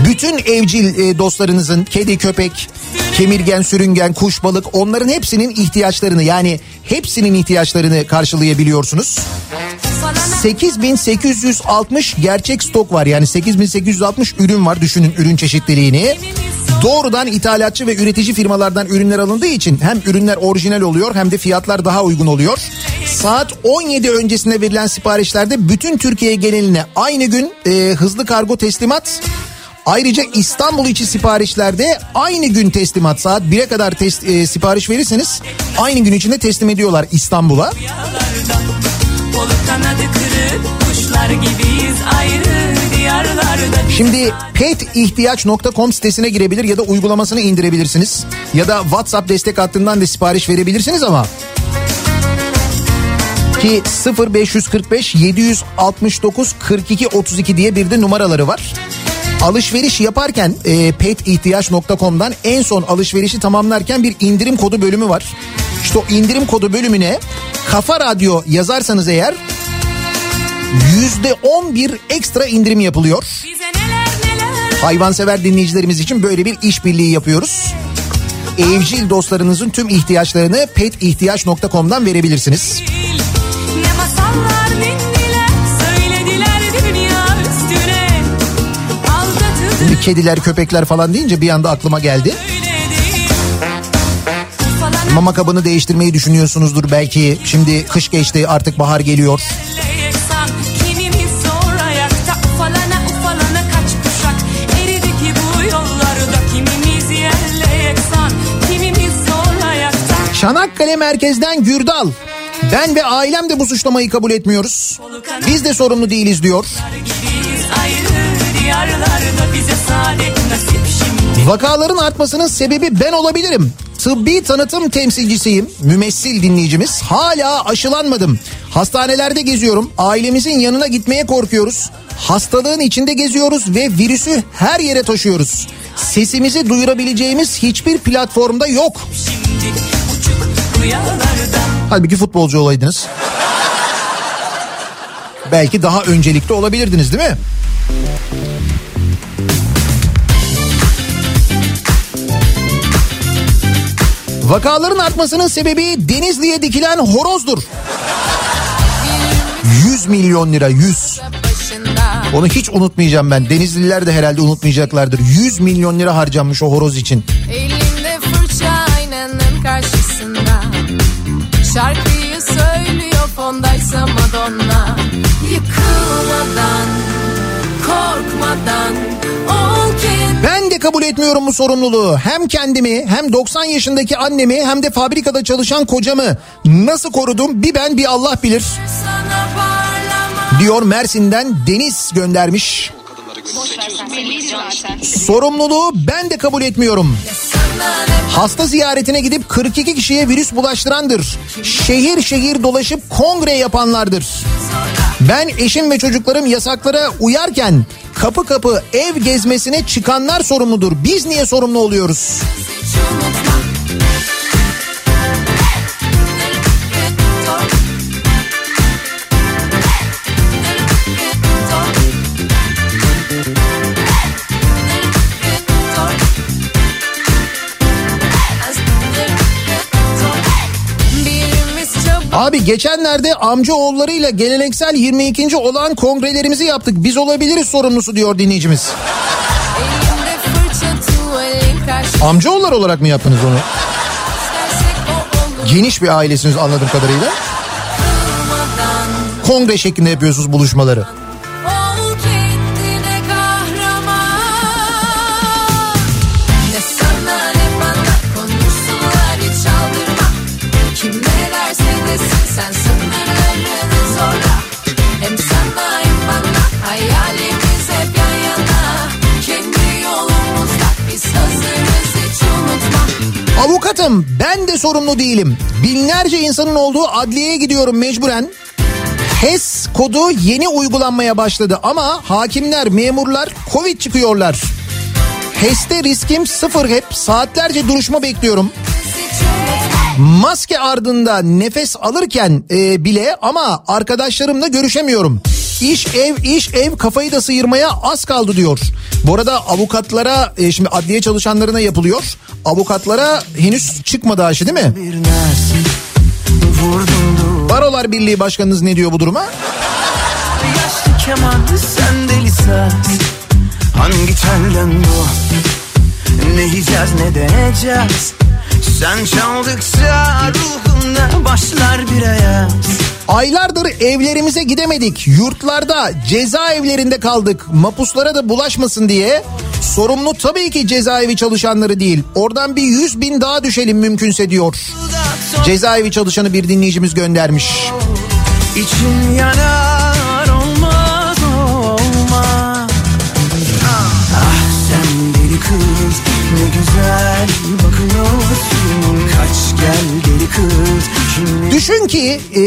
Bütün evcil e, dostlarınızın kedi, köpek, kemirgen, sürüngen, kuş, balık onların hepsinin ihtiyaçlarını yani hepsinin ihtiyaçlarını karşılayabiliyorsunuz. 8860 gerçek stok var yani 8860 ürün var düşünün ürün çeşitliliğini. Doğrudan ithalatçı ve üretici firmalardan ürünler alındığı için hem ürünler orijinal oluyor hem de fiyatlar daha uygun oluyor. Saat 17 öncesinde verilen siparişlerde bütün Türkiye geneline aynı gün e, hızlı kargo teslimat Ayrıca İstanbul içi siparişlerde aynı gün teslimat saat 1'e kadar tes- e, sipariş verirseniz aynı gün içinde teslim ediyorlar İstanbul'a. Şimdi petihtiyaç.com sitesine girebilir ya da uygulamasını indirebilirsiniz. Ya da WhatsApp destek hattından da sipariş verebilirsiniz ama ki 0545 769 42 32 diye bir de numaraları var. Alışveriş yaparken e, petihtiyaç.com'dan en son alışverişi tamamlarken bir indirim kodu bölümü var. İşte o indirim kodu bölümüne Kafa Radyo yazarsanız eğer yüzde on bir ekstra indirim yapılıyor. Hayvansever dinleyicilerimiz için böyle bir işbirliği yapıyoruz. Evcil dostlarınızın tüm ihtiyaçlarını petihtiyaç.com'dan verebilirsiniz. Ne masallar dindiler Kediler köpekler falan deyince bir anda aklıma geldi. Mama kabını değiştirmeyi düşünüyorsunuzdur belki. Şimdi kış geçti artık bahar geliyor. Çanakkale merkezden Gürdal. Ben ve ailem de bu suçlamayı kabul etmiyoruz. Biz de sorumlu değiliz diyor. Gibiyiz ayrı diyarlarda Bize saadet nasip şimdi Vakaların artmasının sebebi ben olabilirim. Tıbbi tanıtım temsilcisiyim. Mümessil dinleyicimiz. Hala aşılanmadım. Hastanelerde geziyorum. Ailemizin yanına gitmeye korkuyoruz. Hastalığın içinde geziyoruz ve virüsü her yere taşıyoruz. Sesimizi duyurabileceğimiz hiçbir platformda yok. Şimdi uçuk rüyalarda Halbuki futbolcu olaydınız. Belki daha öncelikli olabilirdiniz değil mi? Vakaların artmasının sebebi Denizli'ye dikilen horozdur. 100 milyon lira 100. Onu hiç unutmayacağım ben. Denizliler de herhalde unutmayacaklardır. 100 milyon lira harcanmış o horoz için. Elimde fırça aynanın karşısında Şarkıyı söylüyor fondaysa Madonna Yıkılmadan, korkmadan kabul etmiyorum bu sorumluluğu. Hem kendimi hem 90 yaşındaki annemi hem de fabrikada çalışan kocamı nasıl korudum bir ben bir Allah bilir. Diyor Mersin'den Deniz göndermiş. Sorumluluğu ben de kabul etmiyorum. Hasta ziyaretine gidip 42 kişiye virüs bulaştırandır. Şehir şehir dolaşıp kongre yapanlardır. Ben eşim ve çocuklarım yasaklara uyarken kapı kapı ev gezmesine çıkanlar sorumludur. Biz niye sorumlu oluyoruz? Abi geçenlerde amca oğullarıyla geleneksel 22. olan kongrelerimizi yaptık. Biz olabiliriz sorumlusu diyor dinleyicimiz. Amcaoğullar olarak mı yaptınız onu? Geniş bir ailesiniz anladığım kadarıyla. Kongre şeklinde yapıyorsunuz buluşmaları. Avukatım ben de sorumlu değilim. Binlerce insanın olduğu adliyeye gidiyorum mecburen. HES kodu yeni uygulanmaya başladı ama hakimler, memurlar Covid çıkıyorlar. HES'te riskim sıfır hep. Saatlerce duruşma bekliyorum. Maske ardında nefes alırken e, bile ama arkadaşlarımla görüşemiyorum. İş ev iş ev kafayı da sıyırmaya az kaldı diyor. Bu arada avukatlara e, şimdi adliye çalışanlarına yapılıyor. Avukatlara henüz çıkmadı aşı değil mi? Barolar Birliği Başkanınız ne diyor bu duruma? Yaşlı keman sen deli saz Hangi telden bu Ne yiyeceğiz ne deneyeceğiz Sen çaldıkça ruhumda başlar bir ayaz Aylardır evlerimize gidemedik. Yurtlarda cezaevlerinde kaldık. Mapuslara da bulaşmasın diye. Sorumlu tabii ki cezaevi çalışanları değil. Oradan bir yüz bin daha düşelim mümkünse diyor. Cezaevi çalışanı bir dinleyicimiz göndermiş. İçim yanar güzel bakıyorsun. Kaç gel deli kız. Düşün ki e,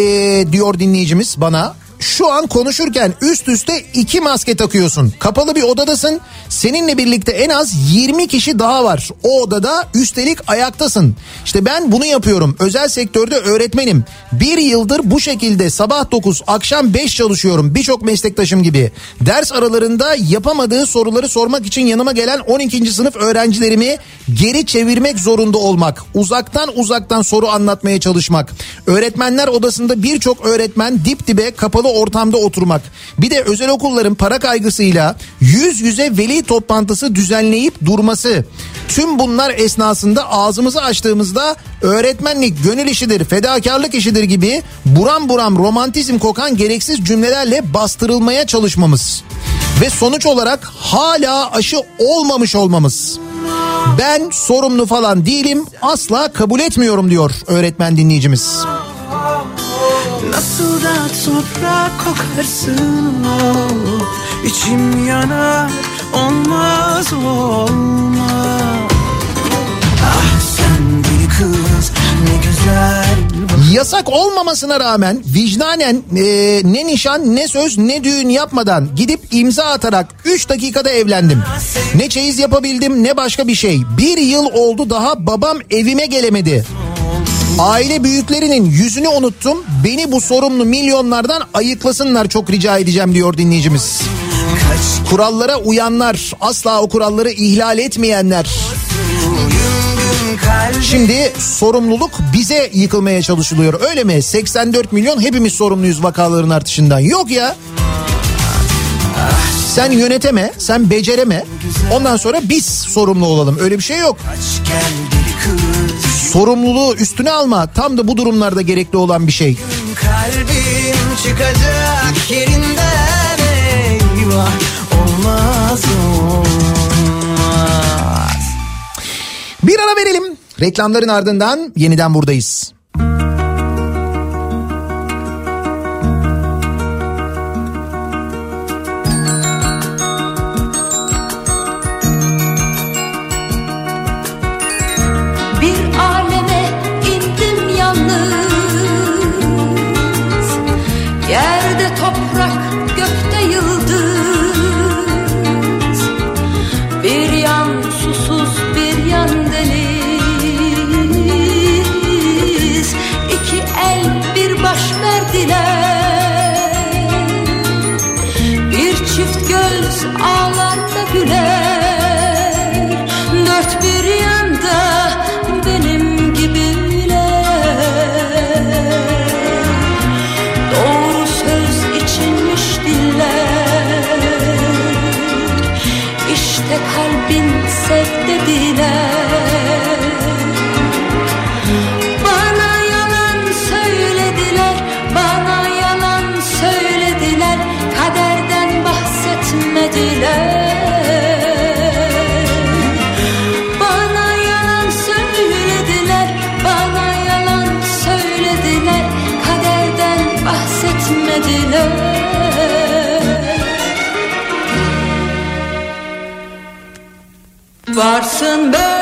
diyor dinleyicimiz bana Şu an konuşurken üst üste iki maske takıyorsun. Kapalı bir odadasın. Seninle birlikte en az 20 kişi daha var. O odada üstelik ayaktasın. İşte ben bunu yapıyorum. Özel sektörde öğretmenim. Bir yıldır bu şekilde sabah 9 akşam 5 çalışıyorum. Birçok meslektaşım gibi. Ders aralarında yapamadığı soruları sormak için yanıma gelen 12. sınıf öğrencilerimi geri çevirmek zorunda olmak. Uzaktan uzaktan soru anlatmaya çalışmak. Öğretmenler odasında birçok öğretmen dip dibe kapalı ortamda oturmak. Bir de özel okulların para kaygısıyla yüz yüze veli toplantısı düzenleyip durması. Tüm bunlar esnasında ağzımızı açtığımızda öğretmenlik gönül işidir, fedakarlık işidir gibi buram buram romantizm kokan gereksiz cümlelerle bastırılmaya çalışmamız. Ve sonuç olarak hala aşı olmamış olmamız. Ben sorumlu falan değilim asla kabul etmiyorum diyor öğretmen dinleyicimiz. Nasıl da toprak kokarsın o İçim yanar olmaz olmaz Ah Yasak olmamasına rağmen vicdanen e, ne nişan ne söz ne düğün yapmadan gidip imza atarak 3 dakikada evlendim. Ne çeyiz yapabildim ne başka bir şey. Bir yıl oldu daha babam evime gelemedi. Aile büyüklerinin yüzünü unuttum. Beni bu sorumlu milyonlardan ayıklasınlar çok rica edeceğim diyor dinleyicimiz. Kurallara uyanlar, asla o kuralları ihlal etmeyenler. Şimdi sorumluluk bize yıkılmaya çalışılıyor. Öyle mi? 84 milyon hepimiz sorumluyuz vakaların artışından. Yok ya. Sen yöneteme, sen becereme. Ondan sonra biz sorumlu olalım. Öyle bir şey yok. Sorumluluğu üstüne alma. Tam da bu durumlarda gerekli olan bir şey. Kalbim çıkacak yerinden eyvah Olmaz olmaz Bir ara verelim. Reklamların ardından yeniden buradayız. Varsın böyle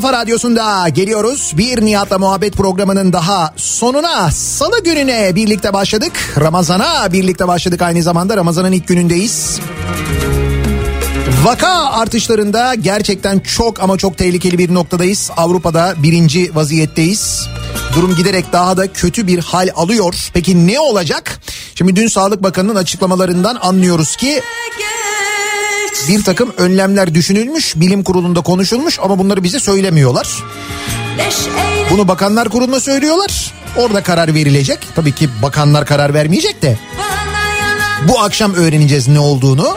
kafa radyosunda geliyoruz. Bir Nihat'la muhabbet programının daha sonuna salı gününe birlikte başladık. Ramazan'a birlikte başladık aynı zamanda Ramazan'ın ilk günündeyiz. Vaka artışlarında gerçekten çok ama çok tehlikeli bir noktadayız. Avrupa'da birinci vaziyetteyiz. Durum giderek daha da kötü bir hal alıyor. Peki ne olacak? Şimdi dün Sağlık Bakanı'nın açıklamalarından anlıyoruz ki bir takım önlemler düşünülmüş, bilim kurulunda konuşulmuş ama bunları bize söylemiyorlar. Bunu bakanlar kuruluna söylüyorlar. Orada karar verilecek. Tabii ki bakanlar karar vermeyecek de. Bu akşam öğreneceğiz ne olduğunu.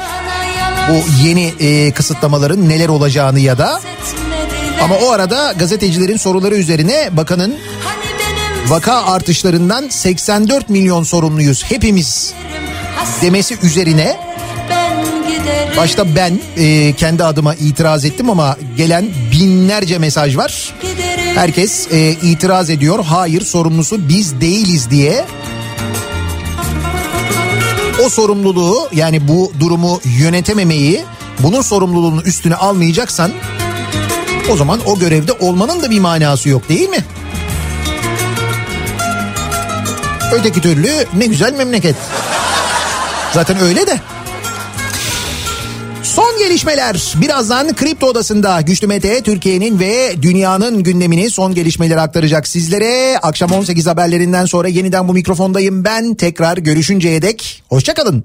Bu yeni e, kısıtlamaların neler olacağını ya da ama o arada gazetecilerin soruları üzerine bakanın vaka artışlarından 84 milyon sorumluyuz hepimiz demesi üzerine başta ben e, kendi adıma itiraz ettim ama gelen binlerce mesaj var. Herkes e, itiraz ediyor. Hayır sorumlusu biz değiliz diye. O sorumluluğu yani bu durumu yönetememeyi bunun sorumluluğunu üstüne almayacaksan o zaman o görevde olmanın da bir manası yok değil mi? Öteki türlü ne güzel memleket. Zaten öyle de. Gelişmeler birazdan Kripto Odası'nda Güçlü Mete Türkiye'nin ve dünyanın gündemini son gelişmeleri aktaracak sizlere. Akşam 18 haberlerinden sonra yeniden bu mikrofondayım ben. Tekrar görüşünceye dek hoşçakalın.